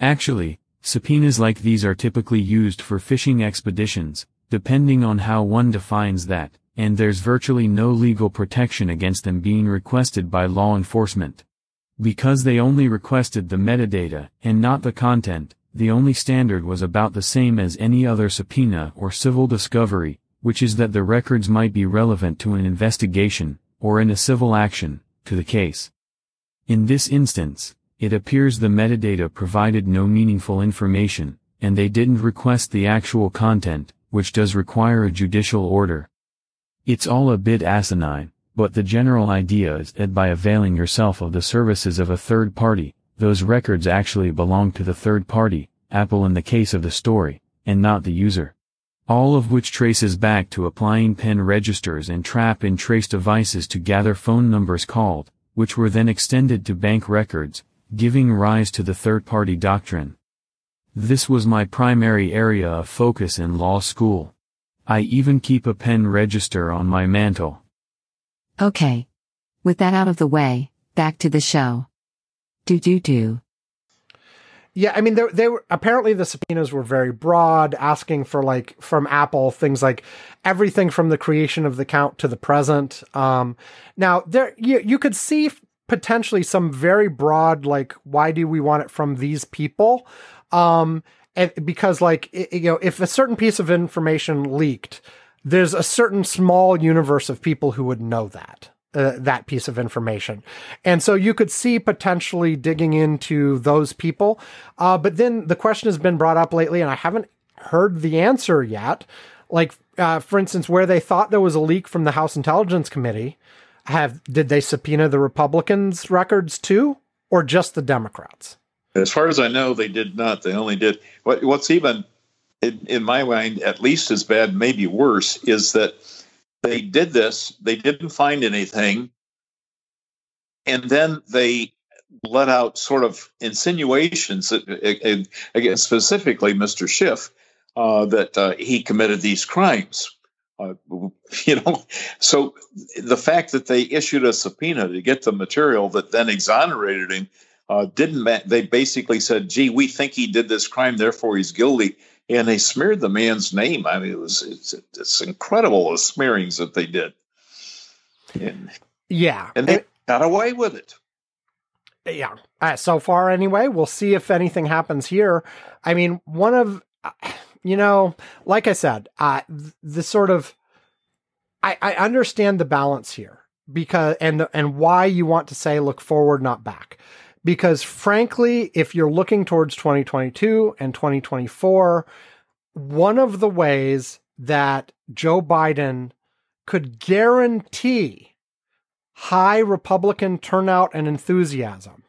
Actually, subpoenas like these are typically used for fishing expeditions, depending on how one defines that, and there's virtually no legal protection against them being requested by law enforcement. Because they only requested the metadata, and not the content, the only standard was about the same as any other subpoena or civil discovery, which is that the records might be relevant to an investigation, or in a civil action, to the case. In this instance, it appears the metadata provided no meaningful information, and they didn't request the actual content, which does require a judicial order. It's all a bit asinine, but the general idea is that by availing yourself of the services of a third party, those records actually belong to the third party, Apple in the case of the story, and not the user. All of which traces back to applying pen registers and trap and trace devices to gather phone numbers called, which were then extended to bank records, giving rise to the third-party doctrine. This was my primary area of focus in law school. I even keep a pen register on my mantle. Okay. With that out of the way, back to the show. Do do do. Yeah, I mean, they, they were apparently the subpoenas were very broad, asking for like from Apple things like everything from the creation of the account to the present. Um, now there you you could see potentially some very broad like why do we want it from these people? Um, and because like it, you know if a certain piece of information leaked, there's a certain small universe of people who would know that uh, that piece of information. And so you could see potentially digging into those people. Uh, but then the question has been brought up lately, and I haven't heard the answer yet. Like, uh, for instance, where they thought there was a leak from the House Intelligence Committee, have did they subpoena the Republicans' records too, or just the Democrats? As far as I know, they did not. They only did what, what's even in, in my mind at least as bad, maybe worse, is that they did this, they didn't find anything, and then they let out sort of insinuations, that, again, specifically Mr. Schiff, uh, that uh, he committed these crimes. Uh, you know, so the fact that they issued a subpoena to get the material that then exonerated him uh, didn't. Ma- they basically said, "Gee, we think he did this crime, therefore he's guilty." And they smeared the man's name. I mean, it was it's, it's incredible the smearings that they did. And, yeah, and they got away with it. Yeah, uh, so far anyway. We'll see if anything happens here. I mean, one of uh, you know, like I said, uh, the sort of I, I understand the balance here because and and why you want to say look forward, not back because frankly, if you're looking towards 2022 and 2024, one of the ways that Joe Biden could guarantee high Republican turnout and enthusiasm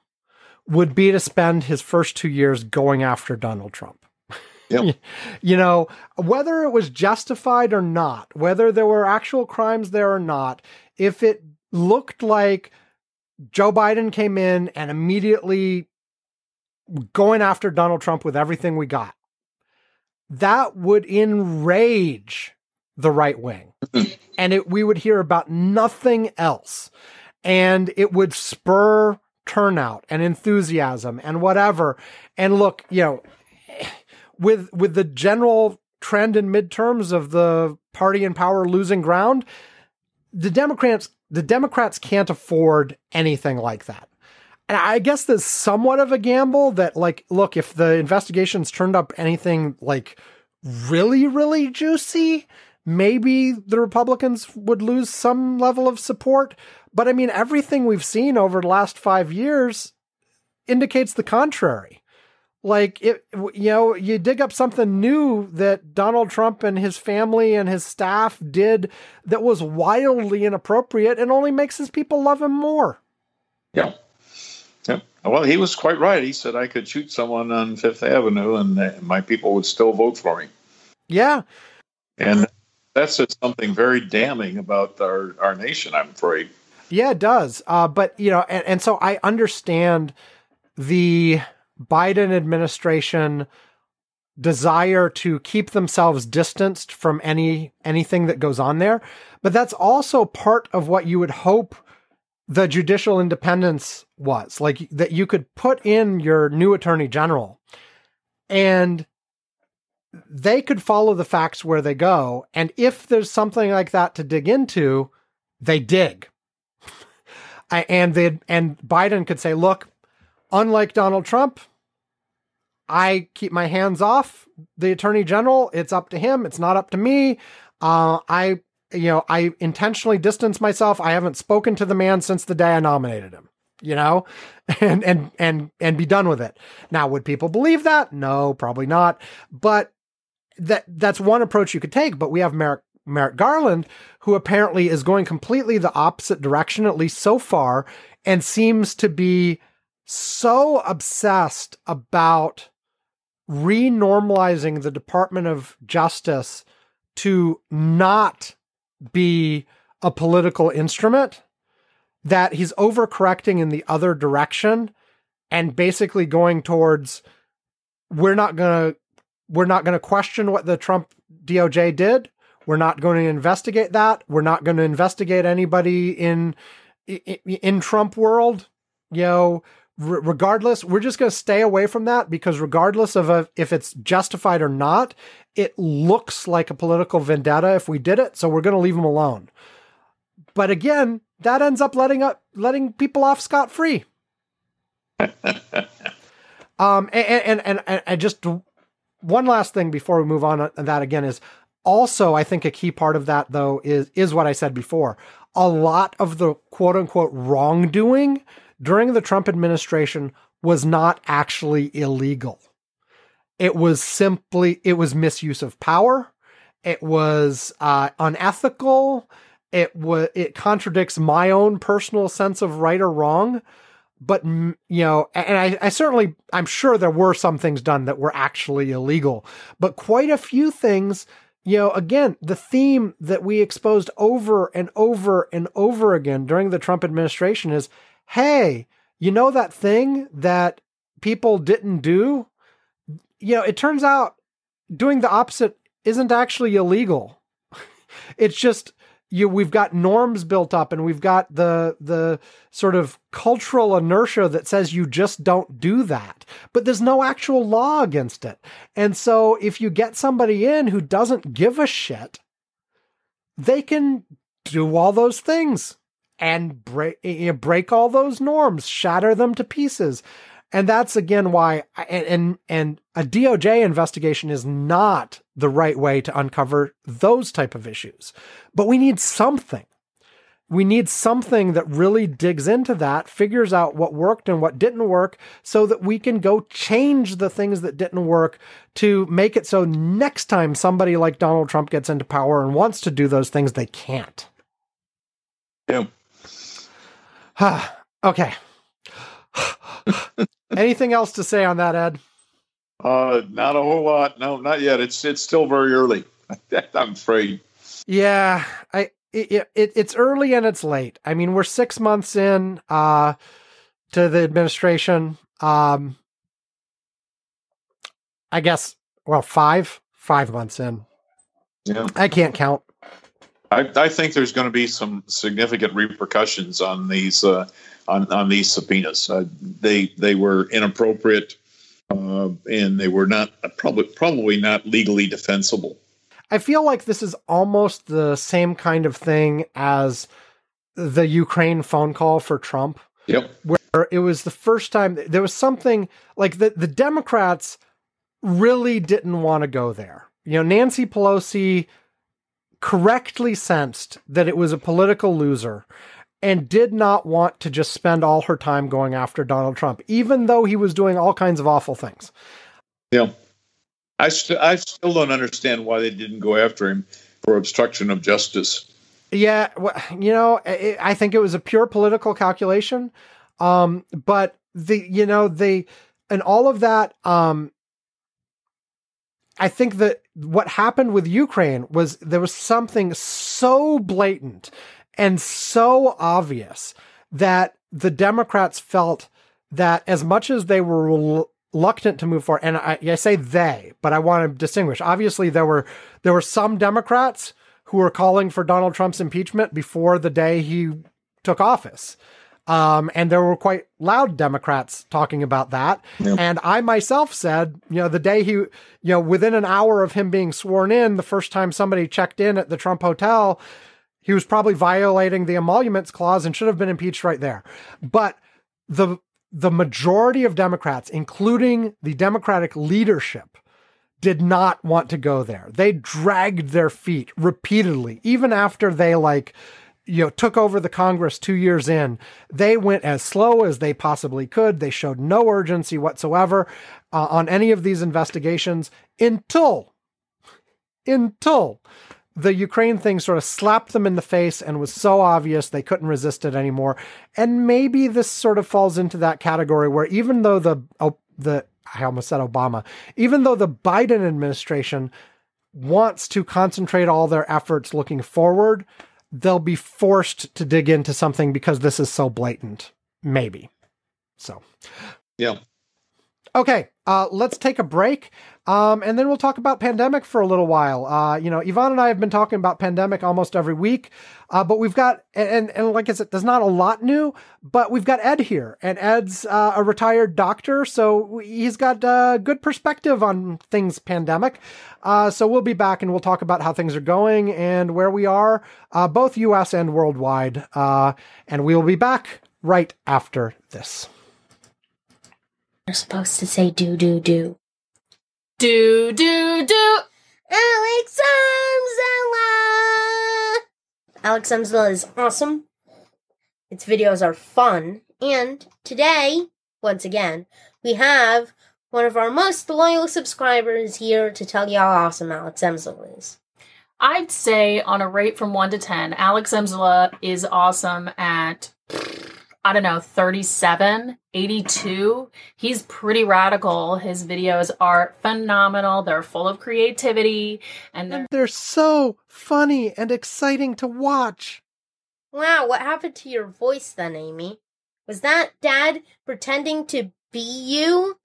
would be to spend his first two years going after Donald Trump. Yep. you know, whether it was justified or not, whether there were actual crimes there or not, if it looked like Joe Biden came in and immediately going after Donald Trump with everything we got. That would enrage the right wing. and it, we would hear about nothing else. And it would spur turnout and enthusiasm and whatever. And look, you know, with with the general trend in midterms of the party in power losing ground, the Democrats the Democrats can't afford anything like that. And I guess there's somewhat of a gamble that, like, look, if the investigations turned up anything like really, really juicy, maybe the Republicans would lose some level of support. But I mean, everything we've seen over the last five years indicates the contrary like it you know you dig up something new that Donald Trump and his family and his staff did that was wildly inappropriate and only makes his people love him more. Yeah. Yeah. Well, he was quite right. He said I could shoot someone on Fifth Avenue and my people would still vote for me. Yeah. And that says something very damning about our, our nation, I'm afraid. Yeah, it does. Uh, but, you know, and, and so I understand the Biden administration desire to keep themselves distanced from any anything that goes on there. But that's also part of what you would hope the judicial independence was like that you could put in your new attorney general and they could follow the facts where they go. And if there's something like that to dig into they dig. And they and Biden could say look unlike Donald Trump, I keep my hands off the attorney general. It's up to him. It's not up to me. Uh, I you know, I intentionally distance myself. I haven't spoken to the man since the day I nominated him, you know, and, and, and, and be done with it. Now, would people believe that? No, probably not. But that, that's one approach you could take. But we have Merrick, Merrick Garland, who apparently is going completely the opposite direction, at least so far, and seems to be so obsessed about renormalizing the Department of Justice to not be a political instrument that he's overcorrecting in the other direction and basically going towards we're not going to we're not going to question what the Trump DOJ did. We're not going to investigate that. We're not going to investigate anybody in in, in Trump world. You know, r- regardless, we're just going to stay away from that because regardless of a, if it's justified or not, it looks like a political vendetta if we did it. So we're going to leave them alone. But again, that ends up letting up letting people off scot free. um, and, and, and and and just one last thing before we move on on that again is also I think a key part of that though is is what I said before. A lot of the quote unquote wrongdoing during the Trump administration was not actually illegal. It was simply, it was misuse of power. It was uh, unethical. It was, it contradicts my own personal sense of right or wrong. But, you know, and I, I certainly, I'm sure there were some things done that were actually illegal, but quite a few things you know, again, the theme that we exposed over and over and over again during the Trump administration is hey, you know that thing that people didn't do? You know, it turns out doing the opposite isn't actually illegal. it's just you we've got norms built up and we've got the the sort of cultural inertia that says you just don't do that but there's no actual law against it and so if you get somebody in who doesn't give a shit they can do all those things and break you know, break all those norms, shatter them to pieces. And that's again why and, and and a DOJ investigation is not the right way to uncover those type of issues. But we need something. We need something that really digs into that, figures out what worked and what didn't work so that we can go change the things that didn't work to make it so next time somebody like Donald Trump gets into power and wants to do those things, they can't. Yeah. Okay. Anything else to say on that, Ed? Uh, not a whole lot. No, not yet. It's it's still very early. I'm afraid. Yeah, I it, it, it's early and it's late. I mean, we're six months in uh, to the administration. Um, I guess well, five five months in. Yeah, I can't count. I, I think there's going to be some significant repercussions on these uh, on on these subpoenas. Uh, they they were inappropriate, uh, and they were not probably probably not legally defensible. I feel like this is almost the same kind of thing as the Ukraine phone call for Trump. Yep. Where it was the first time there was something like the the Democrats really didn't want to go there. You know, Nancy Pelosi correctly sensed that it was a political loser and did not want to just spend all her time going after Donald Trump, even though he was doing all kinds of awful things. Yeah. I, st- I still don't understand why they didn't go after him for obstruction of justice. Yeah, well, you know, I think it was a pure political calculation. Um, but the, you know, they, and all of that, um, I think that what happened with Ukraine was there was something so blatant and so obvious that the Democrats felt that as much as they were reluctant to move forward, and I, I say they, but I want to distinguish. Obviously, there were there were some Democrats who were calling for Donald Trump's impeachment before the day he took office. Um, and there were quite loud Democrats talking about that. And I myself said, you know, the day he, you know, within an hour of him being sworn in, the first time somebody checked in at the Trump hotel, he was probably violating the emoluments clause and should have been impeached right there. But the, the majority of Democrats, including the Democratic leadership, did not want to go there. They dragged their feet repeatedly, even after they like, you know, took over the Congress two years in. They went as slow as they possibly could. They showed no urgency whatsoever uh, on any of these investigations until, until the Ukraine thing sort of slapped them in the face and was so obvious they couldn't resist it anymore. And maybe this sort of falls into that category where even though the oh, the I almost said Obama, even though the Biden administration wants to concentrate all their efforts looking forward, they'll be forced to dig into something because this is so blatant. Maybe. So, yeah. Okay, uh, let's take a break. Um, and then we'll talk about pandemic for a little while. Uh, you know, Ivan and I have been talking about pandemic almost every week. Uh, but we've got, and, and like I said, there's not a lot new, but we've got Ed here and Ed's, uh, a retired doctor. So he's got a uh, good perspective on things pandemic. Uh, so we'll be back and we'll talk about how things are going and where we are, uh, both US and worldwide. and we will be back right after this. You're supposed to say do, do, do. Do, do, do. Alex Amzela! AlexMZilla is awesome. Its videos are fun. And today, once again, we have one of our most loyal subscribers here to tell you how awesome AlexMZilla is. I'd say on a rate from 1 to 10, AlexMZilla is awesome at I don't know, 37, 82. He's pretty radical. His videos are phenomenal. They're full of creativity and they're, and they're so funny and exciting to watch. Wow, what happened to your voice then, Amy? Was that dad pretending to be you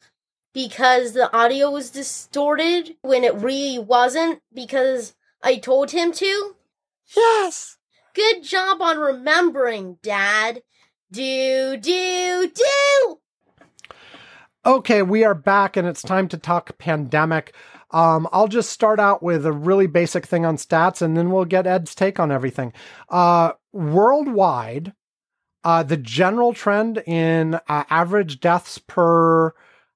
because the audio was distorted when it really wasn't because I told him to? Yes. Good job on remembering, Dad. Do, do, do! Okay, we are back and it's time to talk pandemic. Um, I'll just start out with a really basic thing on stats and then we'll get Ed's take on everything. Uh, worldwide, uh, the general trend in uh, average deaths per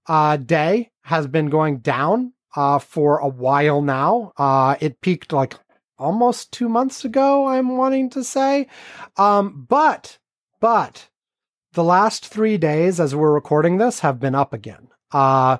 uh, day has been going down uh, for a while now. Uh, it peaked like almost two months ago, I'm wanting to say. Um, but but the last three days, as we're recording this, have been up again. Uh,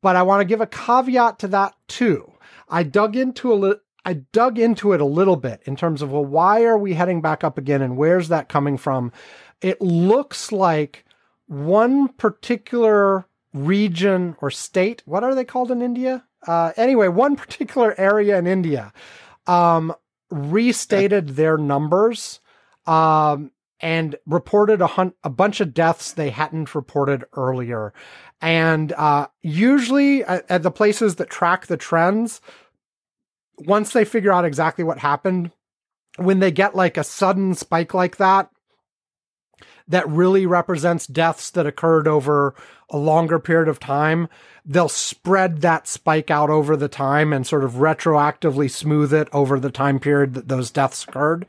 but I want to give a caveat to that too. I dug into a li- I dug into it a little bit in terms of well, why are we heading back up again, and where's that coming from? It looks like one particular region or state. What are they called in India? Uh, anyway, one particular area in India um, restated their numbers um, and reported a, hun- a bunch of deaths they hadn't reported earlier. And uh, usually at, at the places that track the trends, once they figure out exactly what happened, when they get like a sudden spike like that, that really represents deaths that occurred over a longer period of time, they'll spread that spike out over the time and sort of retroactively smooth it over the time period that those deaths occurred.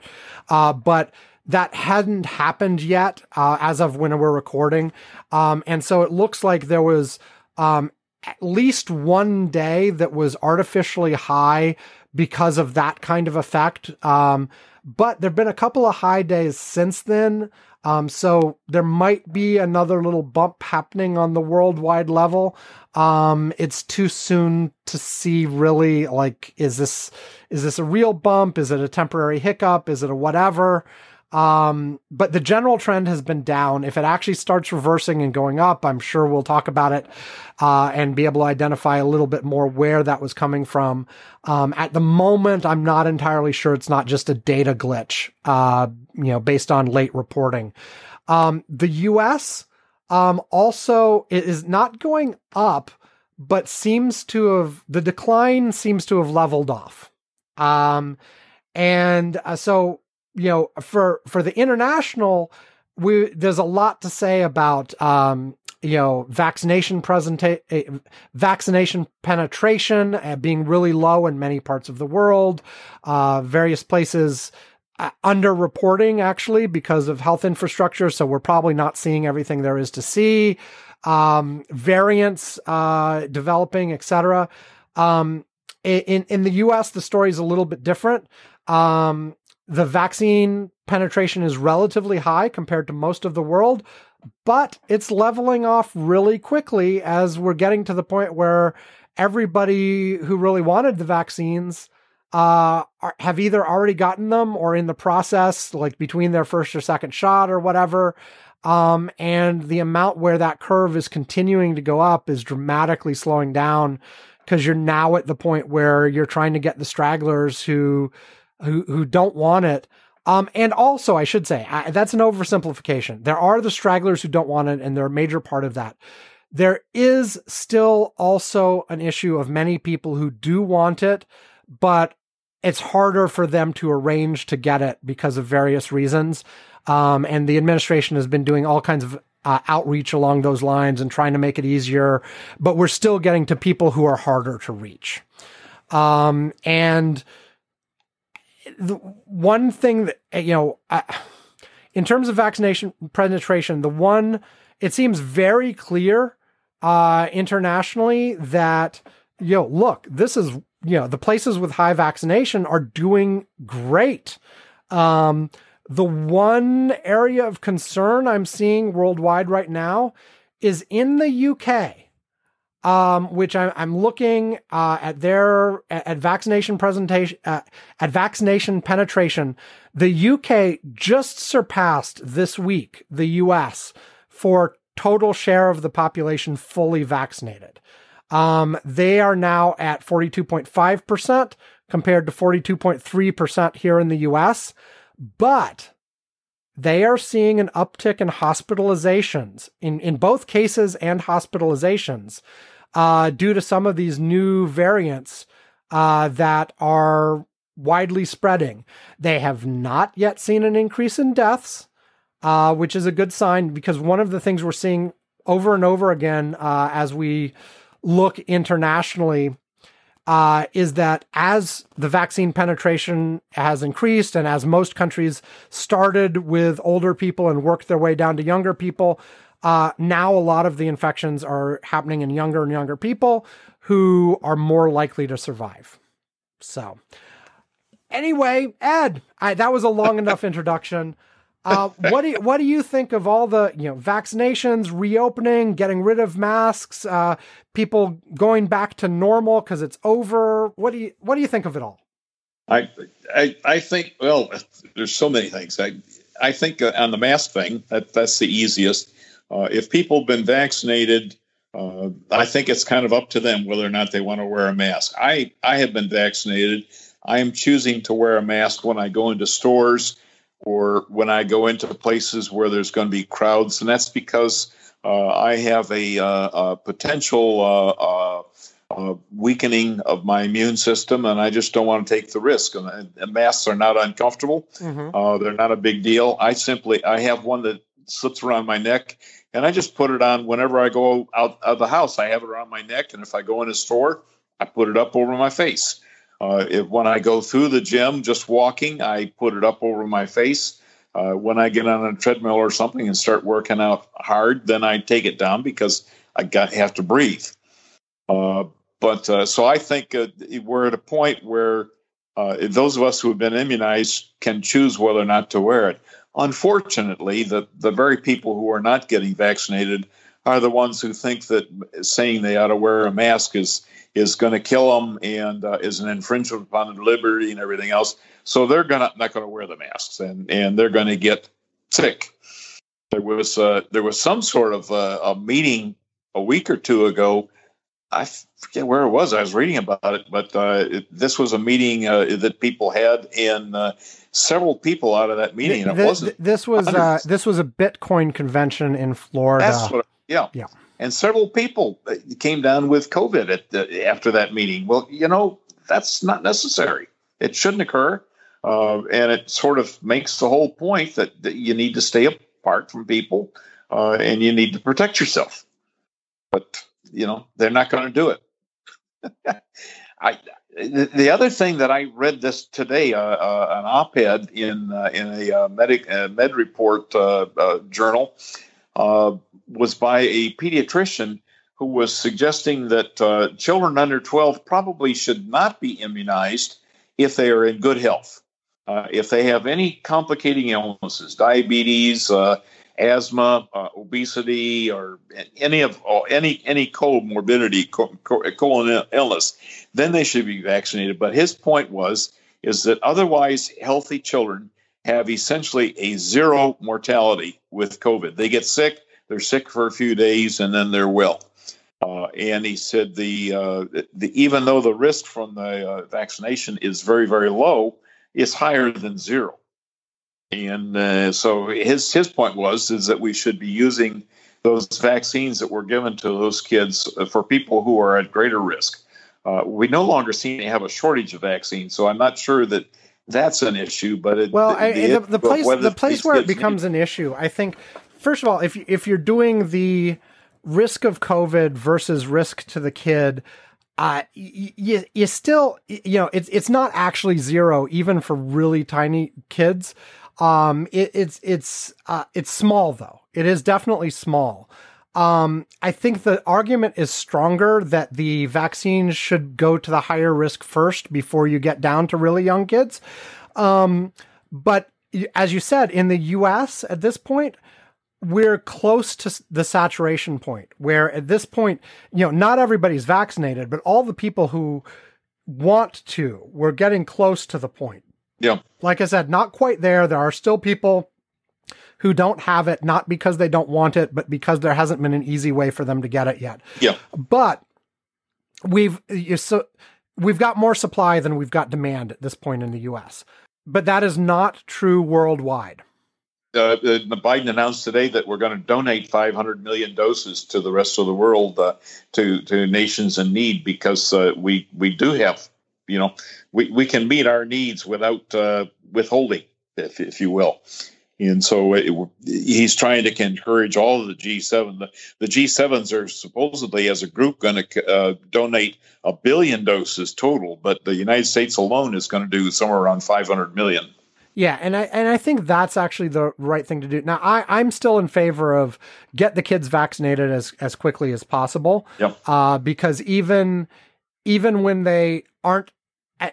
Uh, but that hadn't happened yet uh, as of when we're recording. Um, and so it looks like there was um, at least one day that was artificially high because of that kind of effect. Um, but there have been a couple of high days since then. Um, so there might be another little bump happening on the worldwide level. Um, it's too soon to see really like, is this, is this a real bump? Is it a temporary hiccup? Is it a whatever? Um, but the general trend has been down. If it actually starts reversing and going up, I'm sure we'll talk about it uh, and be able to identify a little bit more where that was coming from. Um, at the moment, I'm not entirely sure it's not just a data glitch, uh, you know, based on late reporting. Um, the U.S. Um, also is not going up, but seems to have the decline seems to have leveled off. Um, and uh, so you know, for for the international, we there's a lot to say about um, you know vaccination presenta- eh, vaccination penetration uh, being really low in many parts of the world, uh, various places underreporting actually because of health infrastructure. So we're probably not seeing everything there is to see. um, variants uh, developing, etc. Um, in in the U.S., the story is a little bit different. Um, the vaccine penetration is relatively high compared to most of the world, but it's leveling off really quickly as we're getting to the point where everybody who really wanted the vaccines uh, are, have either already gotten them or in the process, like between their first or second shot or whatever. Um, and the amount where that curve is continuing to go up is dramatically slowing down because you're now at the point where you're trying to get the stragglers who who who don't want it. Um, and also, I should say I, that's an oversimplification. There are the stragglers who don't want it, and they're a major part of that. There is still also an issue of many people who do want it, but it's harder for them to arrange to get it because of various reasons. Um, and the administration has been doing all kinds of uh, outreach along those lines and trying to make it easier, but we're still getting to people who are harder to reach. Um, and the one thing that, you know, uh, in terms of vaccination penetration, the one, it seems very clear uh, internationally that, you know, look, this is, you know, the places with high vaccination are doing great. Um, the one area of concern I'm seeing worldwide right now is in the UK, um, which I, I'm looking uh, at their at, vaccination presentation uh, at vaccination penetration. The UK just surpassed this week the US for total share of the population fully vaccinated. Um, they are now at 42.5% compared to 42.3% here in the US but they are seeing an uptick in hospitalizations in, in both cases and hospitalizations uh, due to some of these new variants uh, that are widely spreading. They have not yet seen an increase in deaths, uh, which is a good sign because one of the things we're seeing over and over again uh, as we look internationally uh, is that as the vaccine penetration has increased and as most countries started with older people and worked their way down to younger people, uh, now a lot of the infections are happening in younger and younger people who are more likely to survive. So, anyway, Ed, I, that was a long enough introduction. Uh, what do you, what do you think of all the you know vaccinations, reopening, getting rid of masks, uh, people going back to normal because it's over? What do you what do you think of it all? I I, I think well, there's so many things. I I think uh, on the mask thing that that's the easiest. Uh, if people have been vaccinated, uh, I think it's kind of up to them whether or not they want to wear a mask. I I have been vaccinated. I am choosing to wear a mask when I go into stores or when I go into places where there's going to be crowds, and that's because uh, I have a, uh, a potential uh, uh, uh, weakening of my immune system, and I just don't want to take the risk. And, and masks are not uncomfortable; mm-hmm. they're not a big deal. I simply I have one that slips around my neck, and I just put it on whenever I go out of the house. I have it around my neck, and if I go in a store, I put it up over my face. Uh, if, when I go through the gym, just walking, I put it up over my face. Uh, when I get on a treadmill or something and start working out hard, then I take it down because I got have to breathe. Uh, but uh, so I think uh, we're at a point where uh, those of us who have been immunized can choose whether or not to wear it. Unfortunately, the the very people who are not getting vaccinated are the ones who think that saying they ought to wear a mask is is going to kill them and uh, is an infringement upon liberty and everything else. So they're gonna not going to wear the masks and and they're going to get sick. There was uh, there was some sort of uh, a meeting a week or two ago. I forget where it was. I was reading about it, but uh, it, this was a meeting uh, that people had, and uh, several people out of that meeting. And it wasn't. This was this was a Bitcoin convention in Florida. Yeah, yeah and several people uh, came down with COVID at the, after that meeting. Well, you know that's not necessary. It shouldn't occur, uh, and it sort of makes the whole point that, that you need to stay apart from people uh, and you need to protect yourself. But you know they're not going to do it. I, the other thing that I read this today, uh, uh, an op-ed in uh, in a uh, medic med report journal uh, was by a pediatrician who was suggesting that uh, children under 12 probably should not be immunized if they are in good health. Uh, if they have any complicating illnesses, diabetes, uh, asthma, uh, obesity, or any of or any any comorbidity, colon illness, then they should be vaccinated. But his point was is that otherwise healthy children have essentially a zero mortality with COVID. They get sick, they're sick for a few days, and then they're well. Uh, and he said the, uh, the even though the risk from the uh, vaccination is very very low, it's higher than zero. And uh, so his his point was is that we should be using those vaccines that were given to those kids uh, for people who are at greater risk. Uh, we no longer seem to have a shortage of vaccines, so I'm not sure that that's an issue. But it, well, I, it, the, the place the place where it becomes need. an issue, I think, first of all, if if you're doing the risk of COVID versus risk to the kid, uh, you, you still, you know, it's, it's not actually zero, even for really tiny kids. Um, it, it's, it's, uh, it's small though. It is definitely small. Um, I think the argument is stronger that the vaccines should go to the higher risk first before you get down to really young kids. Um, but as you said, in the US at this point, we're close to the saturation point where at this point, you know, not everybody's vaccinated, but all the people who want to, we're getting close to the point. Yeah. Like I said, not quite there. There are still people who don't have it, not because they don't want it, but because there hasn't been an easy way for them to get it yet. Yeah. But we've, so we've got more supply than we've got demand at this point in the US. But that is not true worldwide uh, uh Biden announced today that we're going to donate 500 million doses to the rest of the world uh, to to nations in need because uh, we we do have you know we, we can meet our needs without uh, withholding if, if you will and so it, he's trying to encourage all of the G7. The, the G7s are supposedly, as a group, going to uh, donate a billion doses total, but the United States alone is going to do somewhere around 500 million. Yeah, and I and I think that's actually the right thing to do. Now, I I'm still in favor of get the kids vaccinated as as quickly as possible. Yep. Uh, because even even when they aren't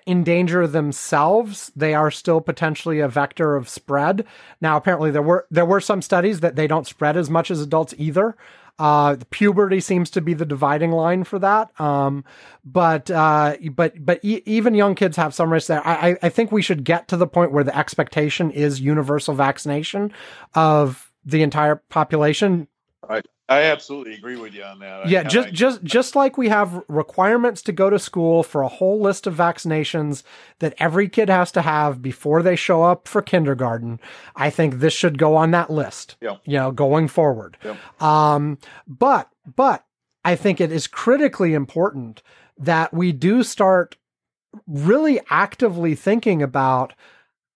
in danger themselves, they are still potentially a vector of spread. Now, apparently, there were there were some studies that they don't spread as much as adults either. Uh, puberty seems to be the dividing line for that. Um, but uh, but but e- even young kids have some risk there. I, I think we should get to the point where the expectation is universal vaccination of the entire population. Right. I absolutely agree with you on that. Yeah, I, just I, just just like we have requirements to go to school for a whole list of vaccinations that every kid has to have before they show up for kindergarten, I think this should go on that list. Yeah. You know, going forward. Yeah. Um, but but I think it is critically important that we do start really actively thinking about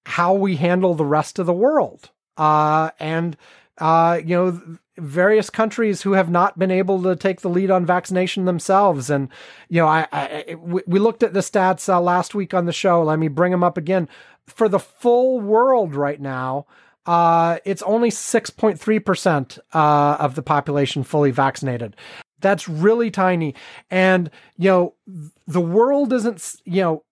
how we handle the rest of the world. Uh, and uh, you know, various countries who have not been able to take the lead on vaccination themselves. And, you know, I, I we looked at the stats uh, last week on the show. Let me bring them up again. For the full world right now, uh, it's only 6.3% uh, of the population fully vaccinated. That's really tiny. And, you know, the world isn't, you know,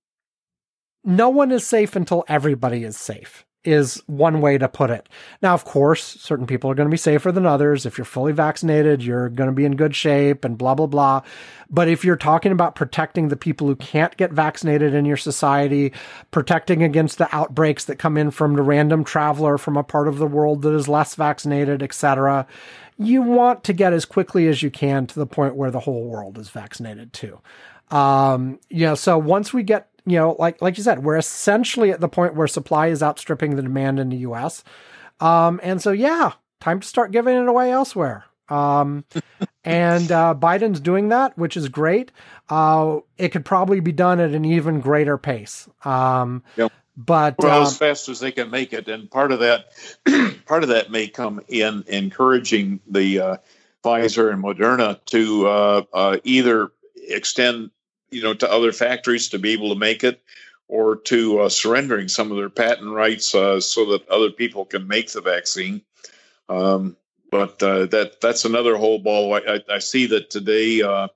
no one is safe until everybody is safe is one way to put it. Now, of course, certain people are going to be safer than others. If you're fully vaccinated, you're going to be in good shape and blah, blah, blah. But if you're talking about protecting the people who can't get vaccinated in your society, protecting against the outbreaks that come in from the random traveler from a part of the world that is less vaccinated, etc., you want to get as quickly as you can to the point where the whole world is vaccinated too. Um, you know, so once we get you know, like like you said, we're essentially at the point where supply is outstripping the demand in the U.S. Um, and so, yeah, time to start giving it away elsewhere. Um, and uh, Biden's doing that, which is great. Uh, it could probably be done at an even greater pace. Um, yep. But well, as um, fast as they can make it, and part of that, part of that may come in encouraging the uh, Pfizer and Moderna to uh, uh, either extend you know to other factories to be able to make it or to uh, surrendering some of their patent rights uh, so that other people can make the vaccine. Um, but uh, that that's another whole ball. I, I, I see that today uh,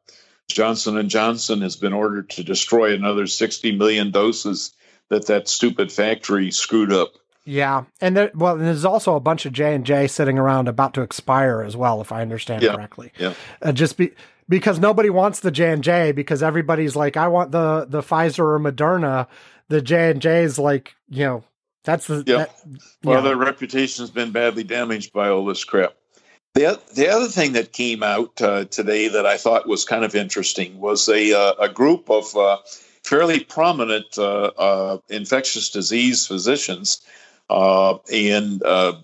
Johnson and Johnson has been ordered to destroy another 60 million doses that that stupid factory screwed up. Yeah, and there, well, and there's also a bunch of J and J sitting around about to expire as well, if I understand Yeah. correctly. Yeah. Uh, just be, because nobody wants the J and J because everybody's like, I want the the Pfizer or Moderna. The J and J is like, you know, that's the Yeah. that- Well, yeah. their reputation's been badly damaged by all this crap. The, the other thing that came out uh, today that I thought was kind of interesting was a, uh, a group of uh, fairly prominent uh, uh, infectious disease physicians uh, and, uh,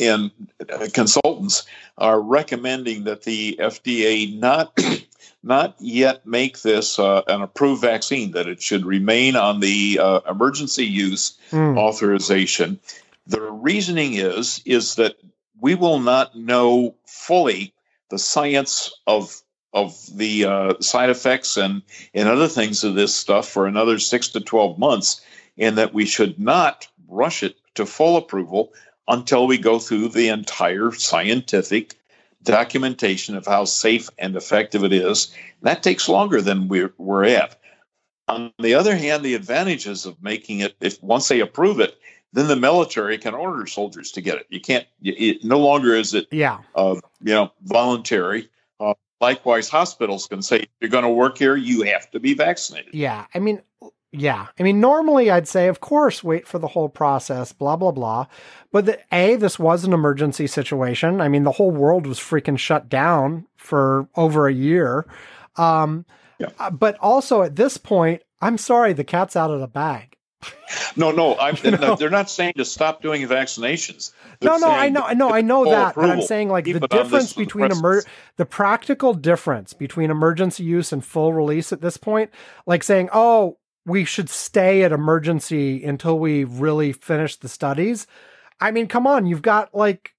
and uh, consultants are recommending that the FDA not not yet make this uh, an approved vaccine, that it should remain on the uh, emergency use Mm. authorization. The reasoning is is that we will not know fully the science of of the uh, side effects and and other things of this stuff for another six to twelve months, and that we should not rush it to full approval until we go through the entire scientific documentation of how safe and effective it is. That takes longer than we're, we're at. On the other hand, the advantages of making it, if once they approve it, then the military can order soldiers to get it. You can't. It, no longer is it, yeah, uh, you know, voluntary. Uh, likewise, hospitals can say, if you're going to work here, you have to be vaccinated. yeah. I mean, yeah. I mean, normally I'd say, of course, wait for the whole process, blah blah blah. But the, a, this was an emergency situation. I mean, the whole world was freaking shut down for over a year. Um, Yeah. uh, but also at this point, I'm sorry, the cat's out of the bag. No, no, I'm, You know? they're not saying to stop doing vaccinations. They're No, no, I know, I know, I know that, but I'm saying like Keep the it on this difference for the between emer- the practical difference between emergency use and full release at this point, like saying, oh, we should stay at emergency until we really finish the studies. I mean, come on, you've got like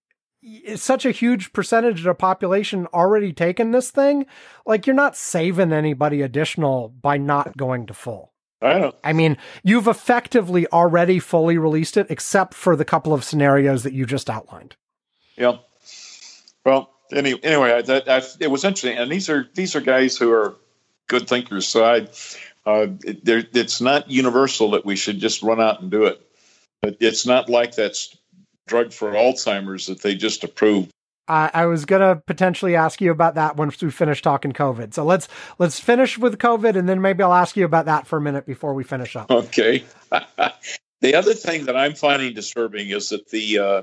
such a huge percentage of the population already taken this thing. Like, you're not saving anybody additional by not going to full. I know. I mean, you've effectively already fully released it, except for the couple of scenarios that you just outlined. Yeah. Well, any, anyway, I, that, I, it was interesting, and these are these are guys who are good thinkers. So I, uh, there, it's not universal that we should just run out and do it. But it's not like that drug for Alzheimer's that they just approved. I, I was gonna potentially ask you about that once we finish talking COVID. So let's let's finish with COVID, and then maybe I'll ask you about that for a minute before we finish up. Okay. the other thing that I'm finding disturbing is that the uh,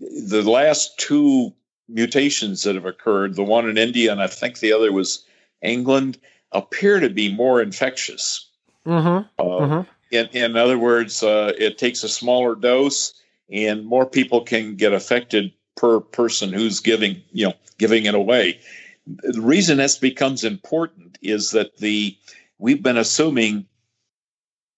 the last two mutations that have occurred, the one in India and I think the other was England, appear to be more infectious. Mm-hmm. Uh, Mhm. in, in other words, uh, it takes a smaller dose, and more people can get affected per person who's giving, you know, giving it away. The reason this becomes important is that the we've been assuming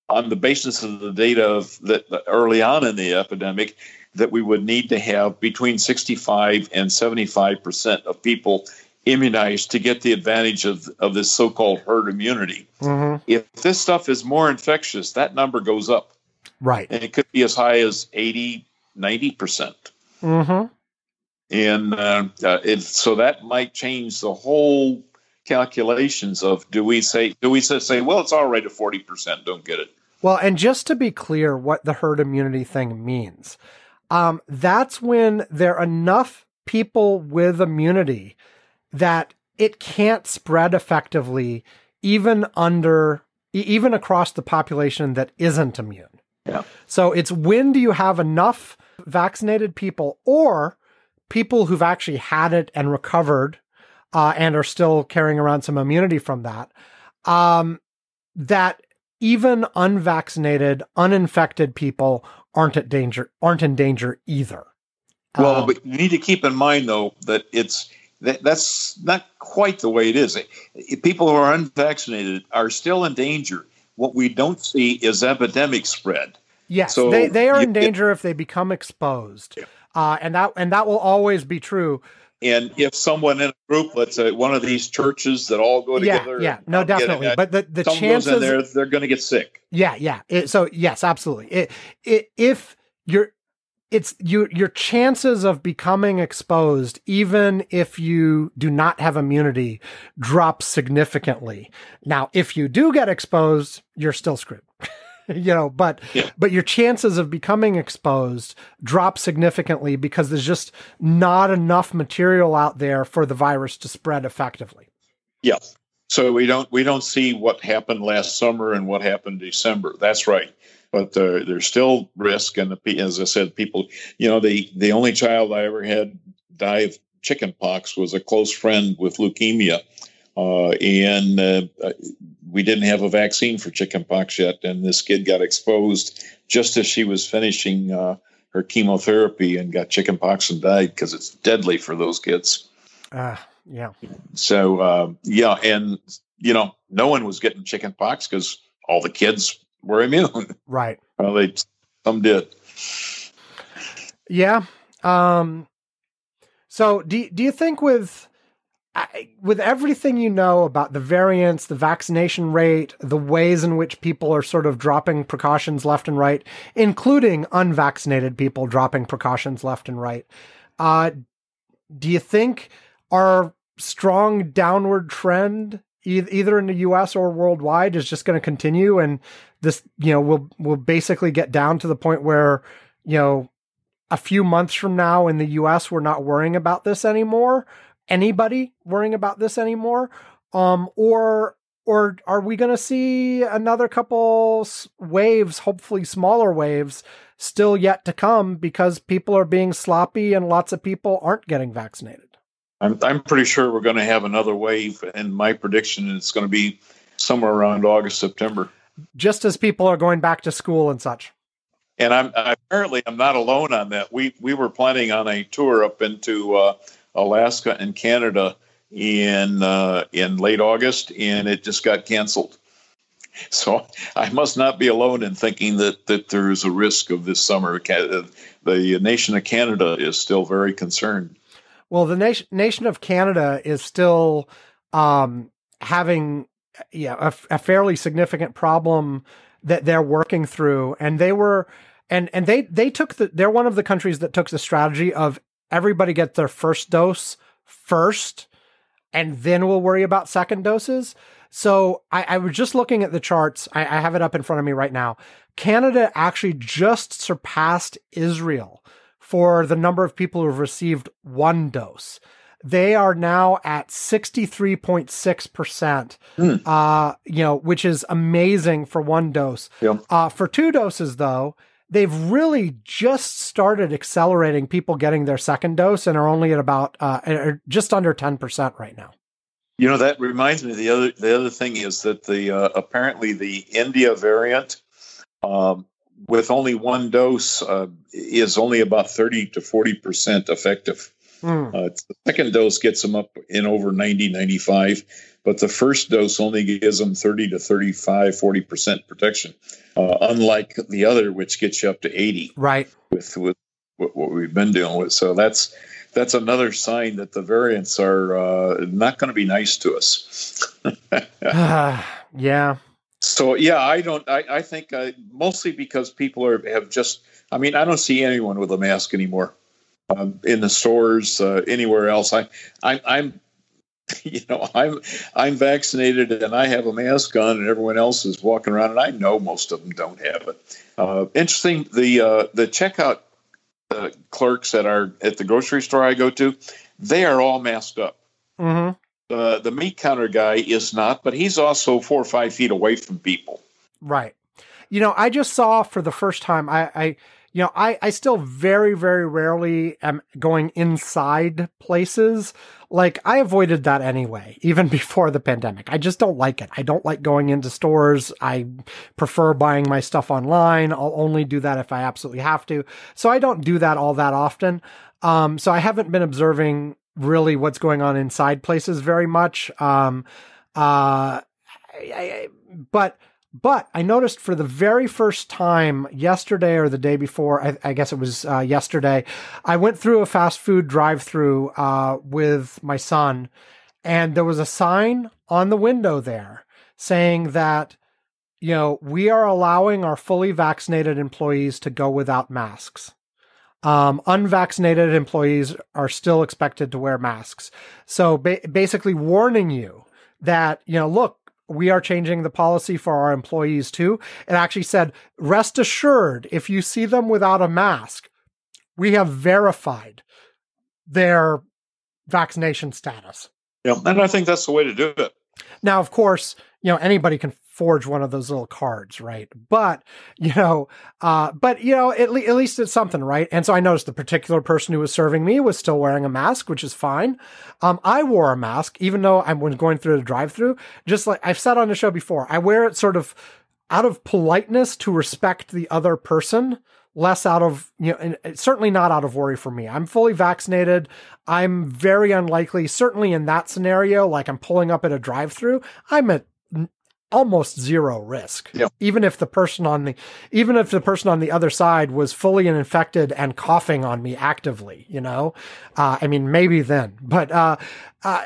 on the basis of the data of that early on in the epidemic that we would need to have between 65 and 75 percent of people immunized to get the advantage of, of this so-called herd immunity. Mm-hmm. If this stuff is more infectious, that number goes up. Right. And it could be as high as 80, 90%. Mm-hmm. And uh, uh, it, so that might change the whole calculations of do we say, do we say, say well, it's all right at 40%, don't get it. Well, and just to be clear, what the herd immunity thing means, um, that's when there are enough people with immunity that it can't spread effectively, even under, even across the population that isn't immune. Yeah. So it's when do you have enough vaccinated people or people who've actually had it and recovered uh, and are still carrying around some immunity from that, um, that even unvaccinated, uninfected people aren't at danger, aren't in danger either. Well, Um, but you need to keep in mind, though, that it's that, that's not quite the way it is. People who are unvaccinated are still in danger. What we don't see is epidemic spread. Yes, So they, they are you in danger if they become exposed, uh, and that and that will always be true. And if someone in a group, let's say one of these churches that all go Yeah, together, yeah, no, definitely. it, But the the chances, in there, they're going to get sick. yeah, yeah. It, so yes, absolutely. It, it, if you're it's you your chances of becoming exposed even if you do not have immunity drop significantly now if you do get exposed you're still screwed you know but Yeah. but your chances of becoming exposed drop significantly because there's just not enough material out there for the virus to spread effectively Yeah. So we don't we don't see what happened last summer and what happened December. That's right. But uh, there's still risk, and the, as I said, people. You know, the the only child I ever had die of chickenpox was a close friend with leukemia, uh, and uh, we didn't have a vaccine for chickenpox yet. And this kid got exposed just as she was finishing uh, her chemotherapy and got chickenpox and died because it's deadly for those kids. uh, yeah So uh, yeah, and you know, no one was getting chicken pox because all the kids were immune. right well, they some did. Yeah. Um so do do you think with with everything you know about the variants, the vaccination rate, the ways in which people are sort of dropping precautions left and right, including unvaccinated people dropping precautions left and right, uh, do you think our strong downward trend, either in the U.S. or worldwide, is just going to continue, and this, you know, will will basically get down to the point where, you know, a few months from now in the US, we're not worrying about this anymore. Anybody worrying about this anymore? Um, or, or are we going to see another couple waves, hopefully smaller waves, still yet to come because people are being sloppy and lots of people aren't getting vaccinated? I'm I'm pretty sure we're going to have another wave, and my prediction is it's going to be somewhere around August September. Just as people are going back to school and such. And I'm apparently I'm not alone on that. We we were planning on a tour up into uh, Alaska and Canada in uh, in late August, and it just got canceled. So I must not be alone in thinking that that there is a risk of this summer. The nation of Canada is still very concerned. Well, the nation nation of Canada is still um, having yeah a, a fairly significant problem that they're working through, and they were and and they they took the they're one of the countries that took the strategy of everybody get their first dose first, and then we'll worry about second doses. So I, I was just looking at the charts. I, I have it up in front of me right now. Canada actually just surpassed Israel for the number of people who have received one dose. They are now at 63.6%, uh, you know, which is amazing for one dose. Yep. Uh, for two doses, though, they've really just started accelerating people getting their second dose and are only at about, uh, just under 10% right now. You know that reminds me. The other the other thing is that the uh, apparently the India variant um, with only one dose uh, is only about thirty to forty percent effective. Hmm. Uh, the second dose gets them up in over 90, 95, but the first dose only gives them 30 to 35, 40 percent protection. Uh, unlike the other, which gets you up to 80 Right. with with what, we've been dealing with. So that's that's another sign that the variants are uh, not going to be nice to us. yeah. So yeah, I don't. I, I think uh, mostly because people are have just. I mean, I don't see anyone with a mask anymore um, in the stores, uh, anywhere else. I, I, I'm, you know, I'm I'm vaccinated and I have a mask on, and everyone else is walking around, and I know most of them don't have it. Uh, interesting. The uh, the checkout uh, clerks at our at the grocery store I go to, they are all masked up. hmm The meat counter guy is not, but he's also four or five feet away from people. Right. You know, I just saw for the first time, I, I you know, I, I still very, very rarely am going inside places. Like I avoided that anyway, even before the pandemic. I just don't like it. I don't like going into stores. I prefer buying my stuff online. I'll only do that if I absolutely have to. So I don't do that all that often. Um, so I haven't been observing really what's going on inside places very much. Um, uh, I, I, but but I noticed for the very first time yesterday or the day before, I, I guess it was uh, yesterday, I went through a fast food drive through uh, with my son, and there was a sign on the window there saying that, you know, we are allowing our fully vaccinated employees to go without masks. Um, unvaccinated employees are still expected to wear masks. So ba- basically warning you that, you know, look, we are changing the policy for our employees too. It actually said, rest assured, if you see them without a mask, we have verified their vaccination status. Yeah, and I think that's the way to do it. Now, of course, you know, anybody can forge one of those little cards, right? But, you know, uh, but, you know, at, le- at least it's something, right? And so I noticed the particular person who was serving me was still wearing a mask, which is fine. Um, I wore a mask, even though I was going through the drive through, just like I've said on the show before, I wear it sort of out of politeness to respect the other person less out of you know and certainly not out of worry for me i'm fully vaccinated i'm very unlikely certainly in that scenario like i'm pulling up at a drive through i'm at almost zero risk yeah. even if the person on the even if the person on the other side was fully infected and coughing on me actively you know uh, i mean maybe then but uh, uh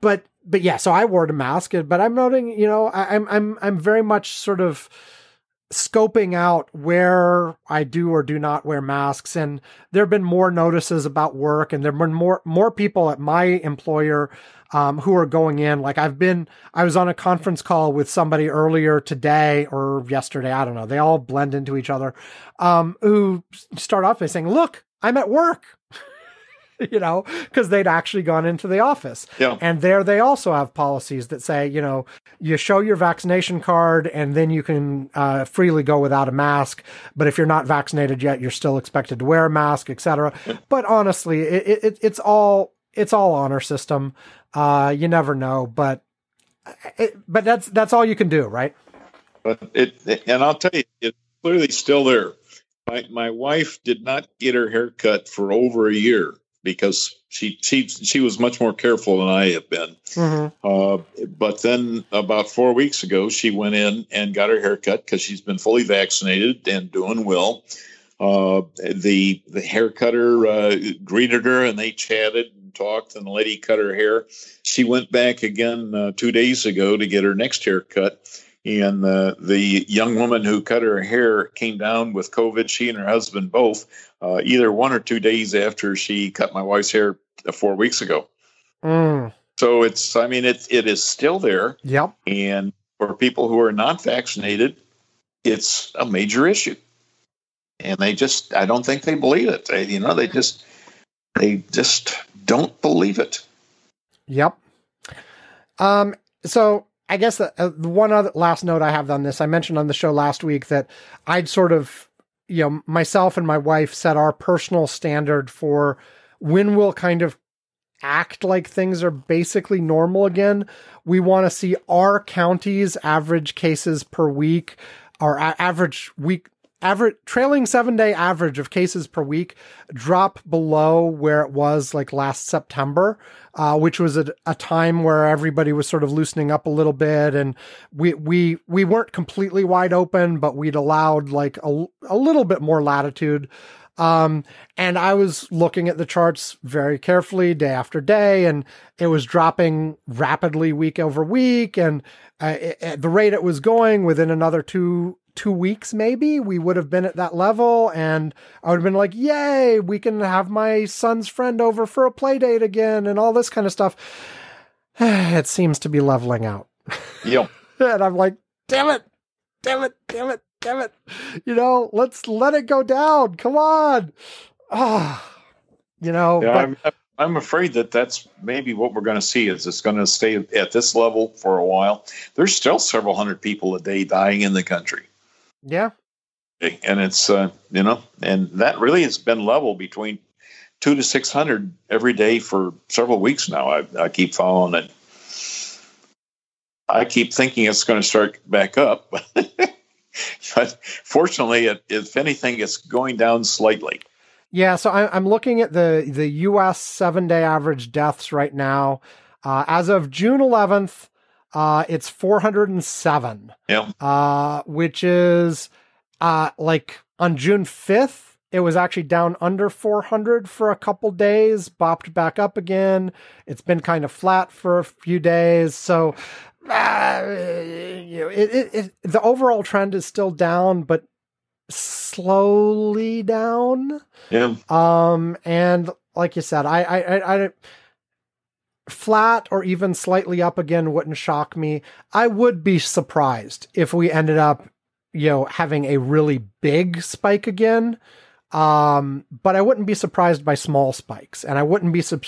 but but yeah so i wore a mask but i'm noting you know I, i'm i'm i'm very much sort of scoping out where I do or do not wear masks. And there have been more notices about work and there have been more, more people at my employer um, who are going in. Like I've been, I was on a conference call with somebody earlier today or yesterday. I don't know. They all blend into each other. Um, who start off by saying, look, I'm at work. you know, because they'd actually gone into the office. Yeah. And there they also have policies that say, you know, you show your vaccination card and then you can uh, freely go without a mask. But if you're not vaccinated yet, you're still expected to wear a mask, etc. But honestly, it, it, it's all it's all honor system. Uh, you never know, but it, but that's that's all you can do, right? But it, and I'll tell you, it's clearly still there. My my wife did not get her hair cut for over a year because she she she was much more careful than I have been. Mm-hmm. Uh, but then about four weeks ago, she went in and got her hair cut because she's been fully vaccinated and doing well. Uh, the the hair cutter uh, greeted her and they chatted and talked, and the lady cut her hair. She went back again uh, two days ago to get her next haircut. And uh, the young woman who cut her hair came down with COVID. She and her husband both, uh, either one or two days after she cut my wife's hair uh, four weeks ago. Mm. So it's, I mean, it it is still there. Yep. And for people who are not vaccinated, it's a major issue. And they just, I don't think they believe it. They, you know, they just, they just don't believe it. Yep. Um. So I guess the, uh, the one other last note I have on this, I mentioned on the show last week that I'd sort of, you know, myself and my wife set our personal standard for when we'll kind of act like things are basically normal again. We want to see our county's average cases per week, our a- average week trailing seven day average of cases per week drop below where it was like last September, uh, which was a, a, time where everybody was sort of loosening up a little bit, and we we we weren't completely wide open, but we'd allowed like a, a little bit more latitude. Um, and I was looking at the charts very carefully day after day, and it was dropping rapidly week over week. And uh, it, at the rate it was going, within another two two weeks maybe we would have been at that level and i would have been like yay we can have my son's friend over for a play date again and all this kind of stuff. It seems to be leveling out. Yeah and i'm like damn it damn it damn it damn it you know let's let it go down come on ah you know yeah, but, I'm, I'm afraid that that's maybe what we're going to see is it's going to stay at this level for a while there's still several hundred people a day dying in the country yeah. And it's, uh, you know, and that really has been level between two to 600 every day for several weeks now. I, I keep following it. I keep thinking it's going to start back up. but fortunately, it, if anything, it's going down slightly. Yeah, so I, am looking at the the U.S. seven day average deaths right now. Uh, as of June 11th, uh, it's 407. Yeah. Uh, which is uh, like on June 5th, it was actually down under 400 for a couple days, bopped back up again. It's been kind of flat for a few days. So, you know, it, it, it, the overall trend is still down, but slowly down. Yeah. Um, and like you said, I, I, I, I, flat or even slightly up again wouldn't shock me. I would be surprised if we ended up, you know, having a really big spike again. Um, but I wouldn't be surprised by small spikes, and I wouldn't be sub-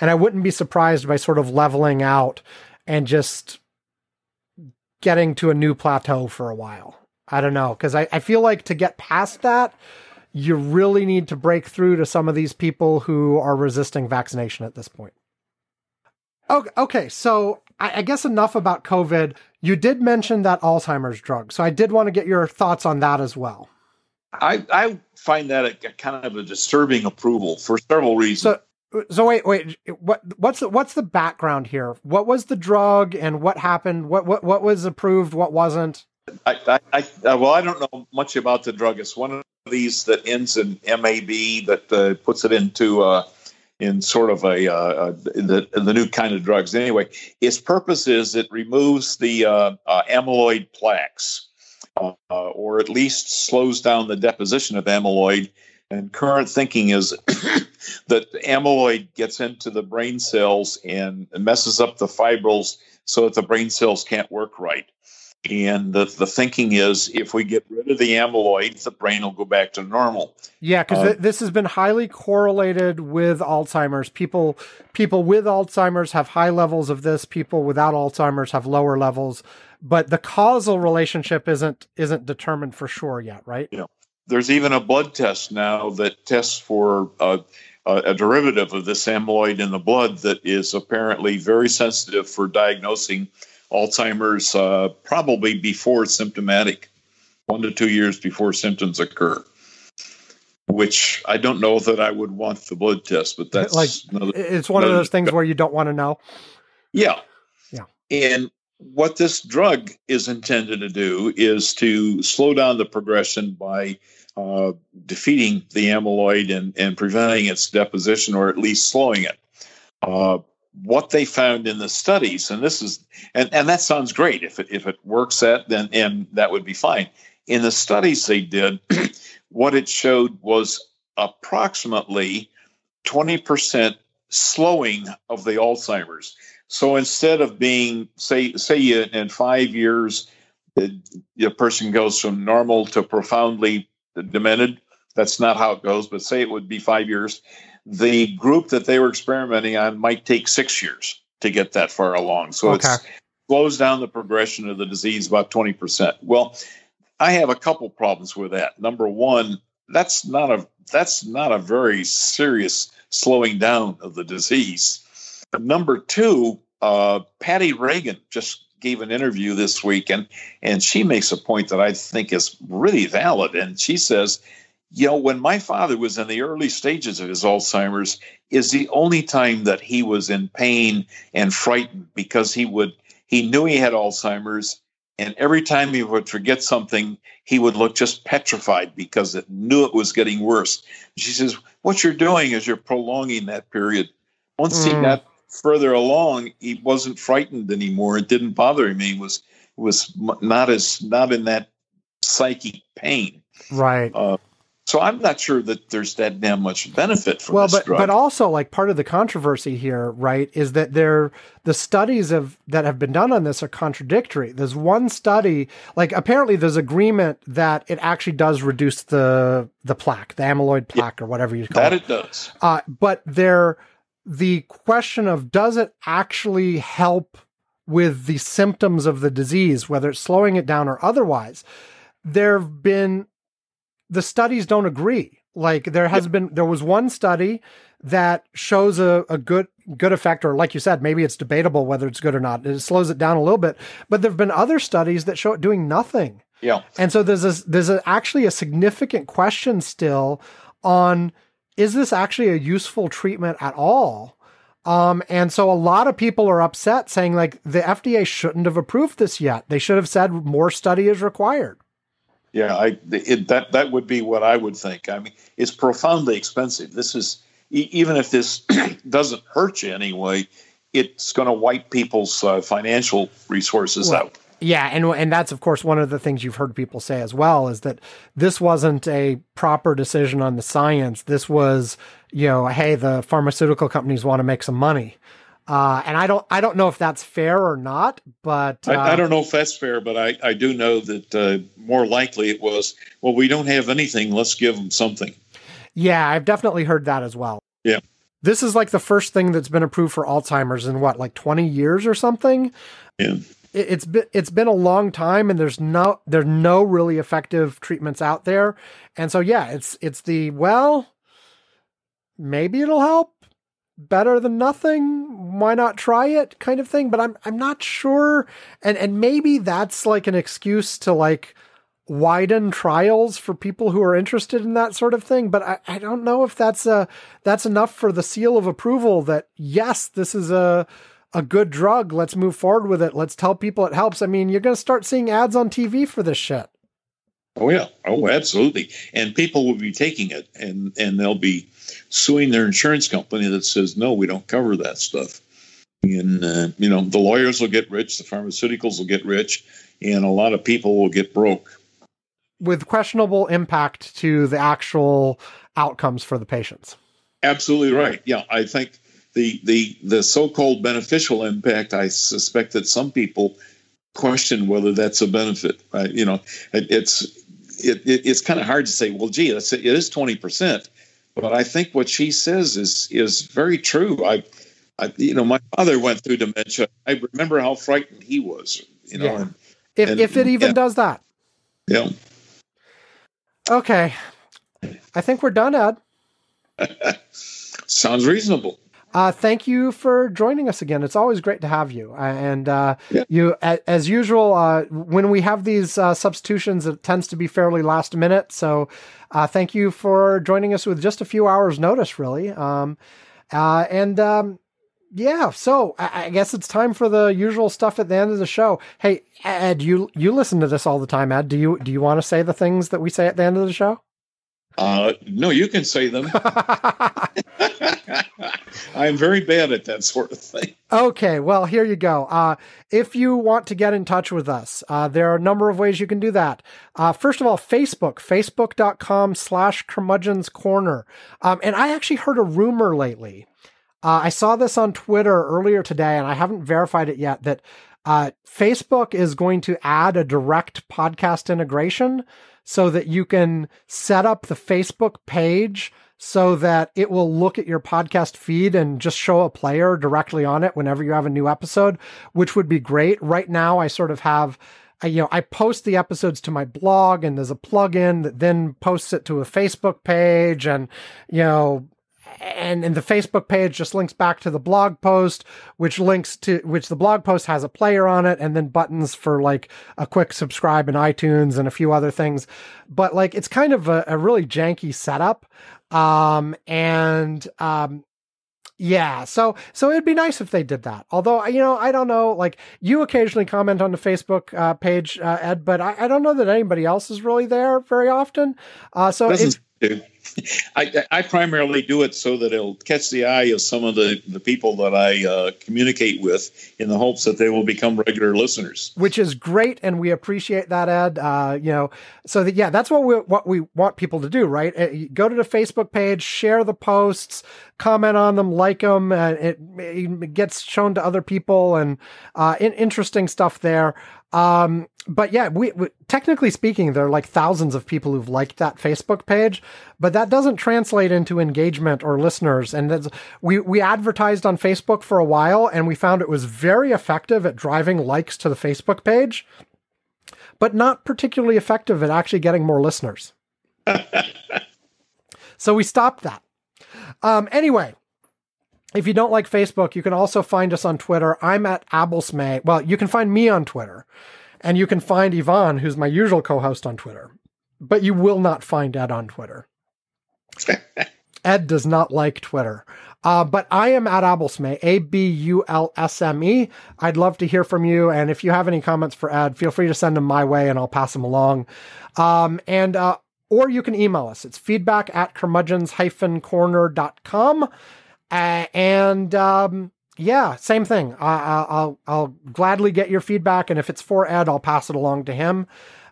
and I wouldn't be surprised by sort of leveling out and just getting to a new plateau for a while. I don't know because I, I feel like to get past that, you really need to break through to some of these people who are resisting vaccination at this point. Okay, okay so I, I guess enough about COVID. You did mention that Alzheimer's drug, so I did want to get your thoughts on that as well. I, I find that a, a kind of a disturbing approval for several reasons. So, so wait, wait. What what's the, what's the background here? What was the drug and what happened? What what what was approved? What wasn't? I, I, I well, I don't know much about the drug. It's one of these that ends in MAB that uh, puts it into uh, in sort of a uh, the the new kind of drugs. Anyway, its purpose is it removes the uh, uh, amyloid plaques, uh, or at least slows down the deposition of amyloid. And current thinking is that amyloid gets into the brain cells and messes up the fibrils so that the brain cells can't work right. And the, the thinking is if we get rid of the amyloid, the brain will go back to normal. Yeah, because uh, th- this has been highly correlated with Alzheimer's. People people with Alzheimer's have high levels of this. People without Alzheimer's have lower levels. But the causal relationship isn't isn't determined for sure yet, right? Yeah. There's even a blood test now that tests for uh, a derivative of this amyloid in the blood that is apparently very sensitive for diagnosing Alzheimer's uh, probably before symptomatic, one to two years before symptoms occur. Which I don't know that I would want the blood test, but that's like another, it's one of those things where you don't want to know. Yeah, yeah. And what this drug is intended to do is to slow down the progression by uh, defeating the amyloid and, and preventing its deposition or at least slowing it. Uh, what they found in the studies, and this is, and, and that sounds great. If it, if it works that, then and that would be fine. In the studies they did, what it showed was approximately 20% slowing of the Alzheimer's. So instead of being, say, say in five years, the, the person goes from normal to profoundly demented. That's not how it goes, but say it would be five years the group that they were experimenting on might take six years to get that far along. So okay. it slows down the progression of the disease about 20%. Well, I have a couple problems with that. Number one, that's not a that's not a very serious slowing down of the disease. Number two, uh, Patty Reagan just gave an interview this week, and and she makes a point that I think is really valid. And she says you know, when my father was in the early stages of his Alzheimer's, is the only time that he was in pain and frightened because he would he knew he had Alzheimer's, and every time he would forget something, he would look just petrified because it knew it was getting worse. She says, "What you're doing is you're prolonging that period." Once mm. he got further along, he wasn't frightened anymore. It didn't bother him. He was was not as not in that psychic pain. Right. Uh, so I'm not sure that there's that damn much benefit from well, this but drug. but also like part of the controversy here, right, is that there the studies of that have been done on this are contradictory. There's one study, like apparently there's agreement that it actually does reduce the the plaque, the amyloid plaque, yeah, or whatever you call that it. That it does. Uh, but there, the question of does it actually help with the symptoms of the disease, whether it's slowing it down or otherwise, there have been the studies don't agree. Like there has been, there was one study that shows a, a good good effect, or like you said, maybe it's debatable whether it's good or not. It slows it down a little bit, but there have been other studies that show it doing nothing. Yeah, and so there's a, there's a, actually a significant question still on is this actually a useful treatment at all? Um, and so a lot of people are upset saying like the FDA shouldn't have approved this yet. They should have said more study is required. Yeah, I it, that that would be what I would think. I mean, it's profoundly expensive. This is even if this doesn't hurt you anyway, it's going to wipe people's uh, financial resources well, out. Yeah, and and that's of course one of the things you've heard people say as well is that this wasn't a proper decision on the science. This was, you know, hey, the pharmaceutical companies want to make some money. Uh, and I don't, I don't know if that's fair or not, but uh, I, I, don't know if that's fair, but I, I do know that uh, more likely it was. Well, we don't have anything. Let's give them something. Yeah, I've definitely heard that as well. Yeah, this is like the first thing that's been approved for Alzheimer's in what, like twenty years or something. Yeah, it, it's been it's been a long time, and there's no there's no really effective treatments out there, and so yeah, it's it's the well, maybe it'll help better than nothing. Why not try it kind of thing? But I'm I'm not sure. And and maybe that's like an excuse to like widen trials for people who are interested in that sort of thing. But I, I don't know if that's a that's enough for the seal of approval that yes, this is a a good drug. Let's move forward with it. Let's tell people it helps. I mean, you're gonna start seeing ads on TV for this shit. Oh yeah. Oh, absolutely. And people will be taking it and and they'll be suing their insurance company that says no, we don't cover that stuff. And uh, you know, the lawyers will get rich, the pharmaceuticals will get rich, and a lot of people will get broke. With questionable impact to the actual outcomes for the patients. Absolutely right. Yeah, I think the the the so-called beneficial impact. I suspect that some people question whether that's a benefit. Right? You know, it, it's it, it, it's kind of hard to say. Well, gee, it is twenty percent, but I think what she says is is very true. I, I, you know, my father went through dementia. I remember how frightened he was. You know, yeah. and, if and, if it even yeah. does that. Yeah. Okay, I think we're done, Ed. Sounds reasonable. Uh, thank you for joining us again. It's always great to have you. Uh, and uh, yeah. you, as usual, uh, when we have these uh, substitutions, it tends to be fairly last minute. So, uh, thank you for joining us with just a few hours' notice, really. Um, and um, yeah, so I, I, guess it's time for the usual stuff at the end of the show. Hey, Ed, you you listen to this all the time, Ed. Do you do you want to say the things that we say at the end of the show? Uh, no, you can say them. I'm very bad at that sort of thing. Okay, well, here you go. Uh, if you want to get in touch with us, uh, there are a number of ways you can do that. Uh, first of all, Facebook, facebook.com slash curmudgeon's corner. Um, and I actually heard a rumor lately. Uh, I saw this on Twitter earlier today, and I haven't verified it yet, that uh, Facebook is going to add a direct podcast integration so that you can set up the Facebook page so that it will look at your podcast feed and just show a player directly on it whenever you have a new episode, which would be great. Right now, I sort of have. I, you know, I post the episodes to my blog and there's a plugin that then posts it to a Facebook page and, you know, and, and the Facebook page just links back to the blog post, which links to which the blog post has a player on it, and then buttons for like a quick subscribe in iTunes and a few other things. But like it's kind of a, a really janky setup. Um, and um, yeah, so so it'd be nice if they did that. Although you know, I don't know. Like you occasionally comment on the Facebook uh, page, uh, Ed, but I, I, don't know that anybody else is really there very often. Uh, so it's. I, I, primarily do it so that it'll catch the eye of some of the, the people that I uh, communicate with in the hopes that they will become regular listeners. Which is great, and we appreciate that, Ed. Uh, you know, so that yeah, that's what we what we want people to do, right? Uh, go to the Facebook page, share the posts, comment on them, like them. Uh, it, it, gets shown to other people, and uh, in, interesting stuff there. Um, but yeah, we, we, technically speaking, there are like thousands of people who've liked that Facebook page, but that doesn't translate into engagement or listeners. And we we advertised on Facebook for a while, and we found it was very effective at driving likes to the Facebook page, but not particularly effective at actually getting more listeners. so we stopped that. Um, anyway, if you don't like Facebook, you can also find us on Twitter. I'm at Abulsme. Well, you can find me on Twitter, and you can find Ivan, who's my usual co-host on Twitter. But you will not find Ed on Twitter. Ed does not like Twitter. Uh, but I am at Abulsme, A B U L S M E. I'd love to hear from you. And if you have any comments for Ed, feel free to send them my way and I'll pass them along. Um, and, uh, or you can email us. It's feedback at curmudgeons-corner.com. Uh, and um, yeah, same thing. I, I, I'll I'll gladly get your feedback, and if it's for Ed, I'll pass it along to him.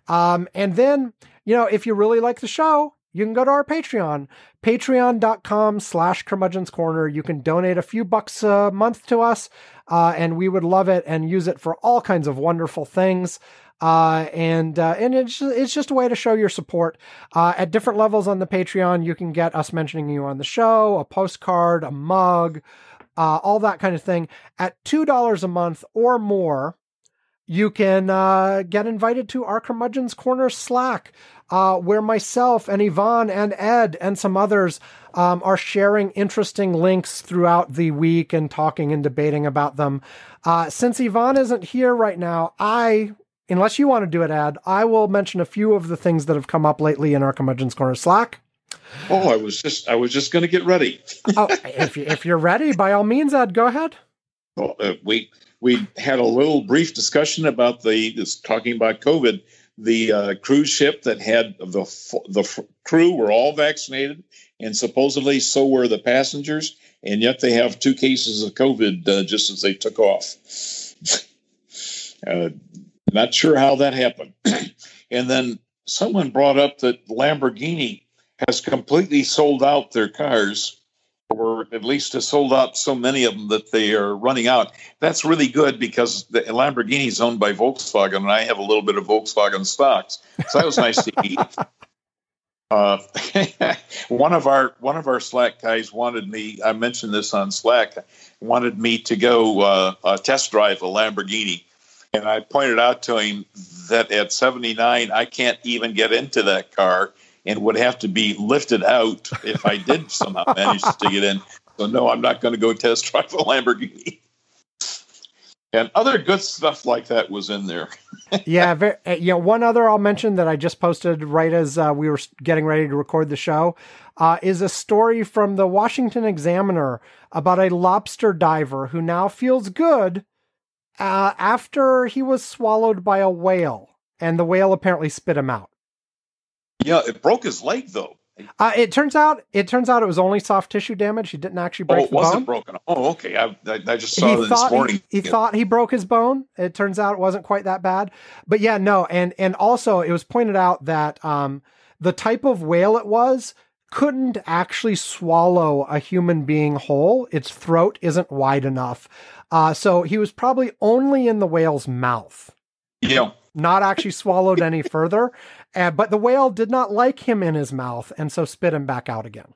Um, and then you know, if you really like the show, you can go to our Patreon, patreon.com slash curmudgeon's corner. You can donate a few bucks a month to us, uh, and we would love it and use it for all kinds of wonderful things. Uh, and uh, and it's it's just a way to show your support. Uh, at different levels on the Patreon, you can get us mentioning you on the show, a postcard, a mug, uh, all that kind of thing. At two dollars a month or more, you can uh, get invited to our Curmudgeon's Corner Slack, uh, where myself and Ivan and Ed and some others um, are sharing interesting links throughout the week and talking and debating about them. Uh, since Ivan isn't here right now, I, unless you want to do it, Ed, I will mention a few of the things that have come up lately in our Curmudgeon's Corner Slack. Oh, I was just I was just going to get ready. oh, if you, if you're ready, by all means, Ed, go ahead. Well, uh, we we had a little brief discussion about the this talking about COVID. The uh, cruise ship that had the the crew were all vaccinated, and supposedly so were the passengers, and yet they have two cases of COVID uh, just as they took off. uh, not sure how that happened. and then someone brought up that Lamborghini has completely sold out their cars or at least has sold out so many of them that they are running out. That's really good because the Lamborghini is owned by Volkswagen, and I have a little bit of Volkswagen stocks, so that was nice to eat. Uh, one of our one of our Slack guys wanted me. I mentioned this on Slack. Wanted me to go uh, uh, test drive a Lamborghini, and I pointed out to him that at 79 I can't even get into that car and would have to be lifted out if I did somehow manage to get in. So no, I'm not going to go test drive a Lamborghini. And other good stuff like that was in there. yeah, very, uh, you know, one other I'll mention that I just posted right as uh, we were getting ready to record the show uh, is a story from the Washington Examiner about a lobster diver who now feels good uh, after he was swallowed by a whale, and the whale apparently spit him out. Yeah, it broke his leg though. Uh, it turns out it turns out it was only soft tissue damage. He didn't actually break oh, it wasn't bone. broken. Oh, okay. I, I, I just saw he this morning. He, he yeah. thought he broke his bone. It turns out it wasn't quite that bad. But yeah, no, and and also it was pointed out that um, the type of whale it was couldn't actually swallow a human being whole. Its throat isn't wide enough. Uh, so he was probably only in the whale's mouth. Yeah. Not actually swallowed any further. Uh, but the whale did not like him in his mouth and so spit him back out again.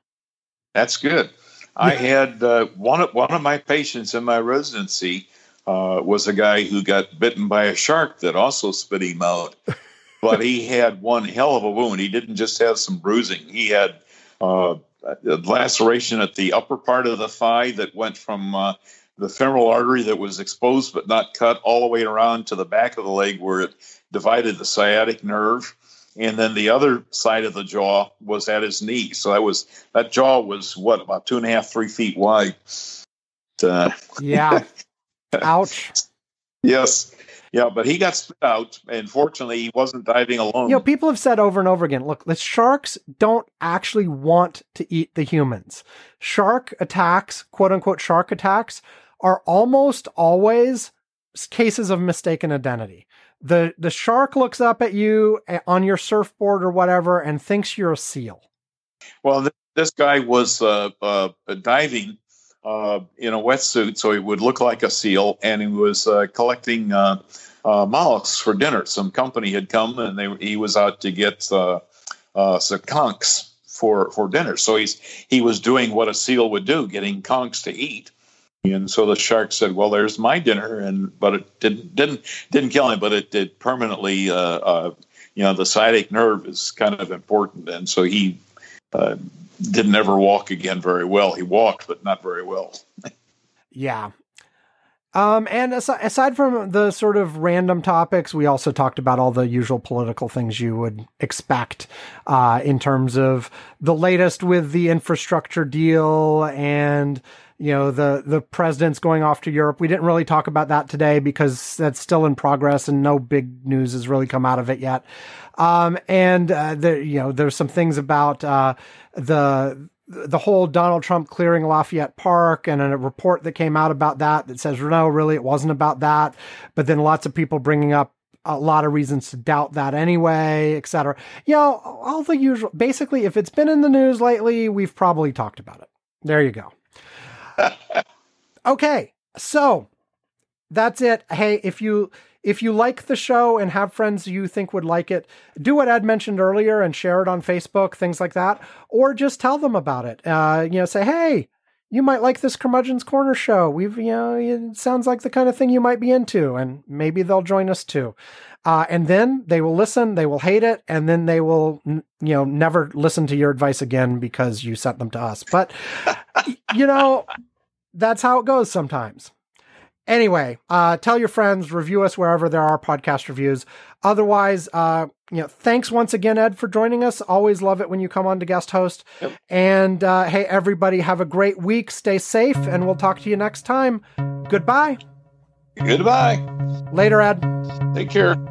That's good. I had uh, one of one of my patients in my residency uh, was a guy who got bitten by a shark that also spit him out, but he had one hell of a wound. He didn't just have some bruising; he had uh, a laceration at the upper part of the thigh that went from uh, the femoral artery that was exposed but not cut all the way around to the back of the leg where it divided the sciatic nerve and then the other side of the jaw was at his knee. So that was that jaw was what about two and a half, three feet wide. Uh, yeah. Ouch. yes. Yeah, but he got spit out, and fortunately, he wasn't diving alone. You know, people have said over and over again look, the sharks don't actually want to eat the humans. Shark attacks, quote unquote, shark attacks, are almost always cases of mistaken identity the the shark looks up at you eh, on your surfboard or whatever and thinks you're a seal. Well, th- this guy was uh, uh, diving uh, in a wetsuit, so he would look like a seal, and he was uh, collecting uh, uh, mollusks for dinner. Some company had come, and they, he was out to get some conchs for for dinner. So he's he was doing what a seal would do, getting conchs to eat. And so the shark said, "Well, there's my dinner," and but it didn't didn't didn't kill him, but it did permanently. Uh, uh, you know, the sciatic nerve is kind of important, and so he uh, didn't ever walk again very well. He walked, but not very well. yeah. Um, and aside, aside from the sort of random topics, we also talked about all the usual political things you would expect uh, in terms of the latest with the infrastructure deal and you know the the president's going off to Europe. We didn't really talk about that today because that's still in progress and no big news has really come out of it yet. Um, and uh, you know there's some things about uh, the the whole Donald Trump clearing Lafayette Park and a report that came out about that that says, no, really, it wasn't about that. But then lots of people bringing up a lot of reasons to doubt that anyway, et cetera. You know, all the usual. Basically, if it's been in the news lately, we've probably talked about it. There you go. okay, so that's it. Hey, if you if you like the show and have friends you think would like it, do what Ed mentioned earlier and share it on Facebook, things like that, or just tell them about it. Uh, you know, say, hey, you might like this Curmudgeon's Corner show. We've, you know, it sounds like the kind of thing you might be into, and maybe they'll join us too. Uh, and then they will listen, they will hate it, and then they will, you know, never listen to your advice again because you sent them to us. But, you know, that's how it goes sometimes. Anyway, uh, tell your friends, review us wherever there are podcast reviews. Otherwise, uh, you know, thanks once again, Ed, for joining us. Always love it when you come on to guest host. Yep. And uh, hey, everybody, have a great week. Stay safe, and we'll talk to you next time. Goodbye. Goodbye. Later, Ed. Take care.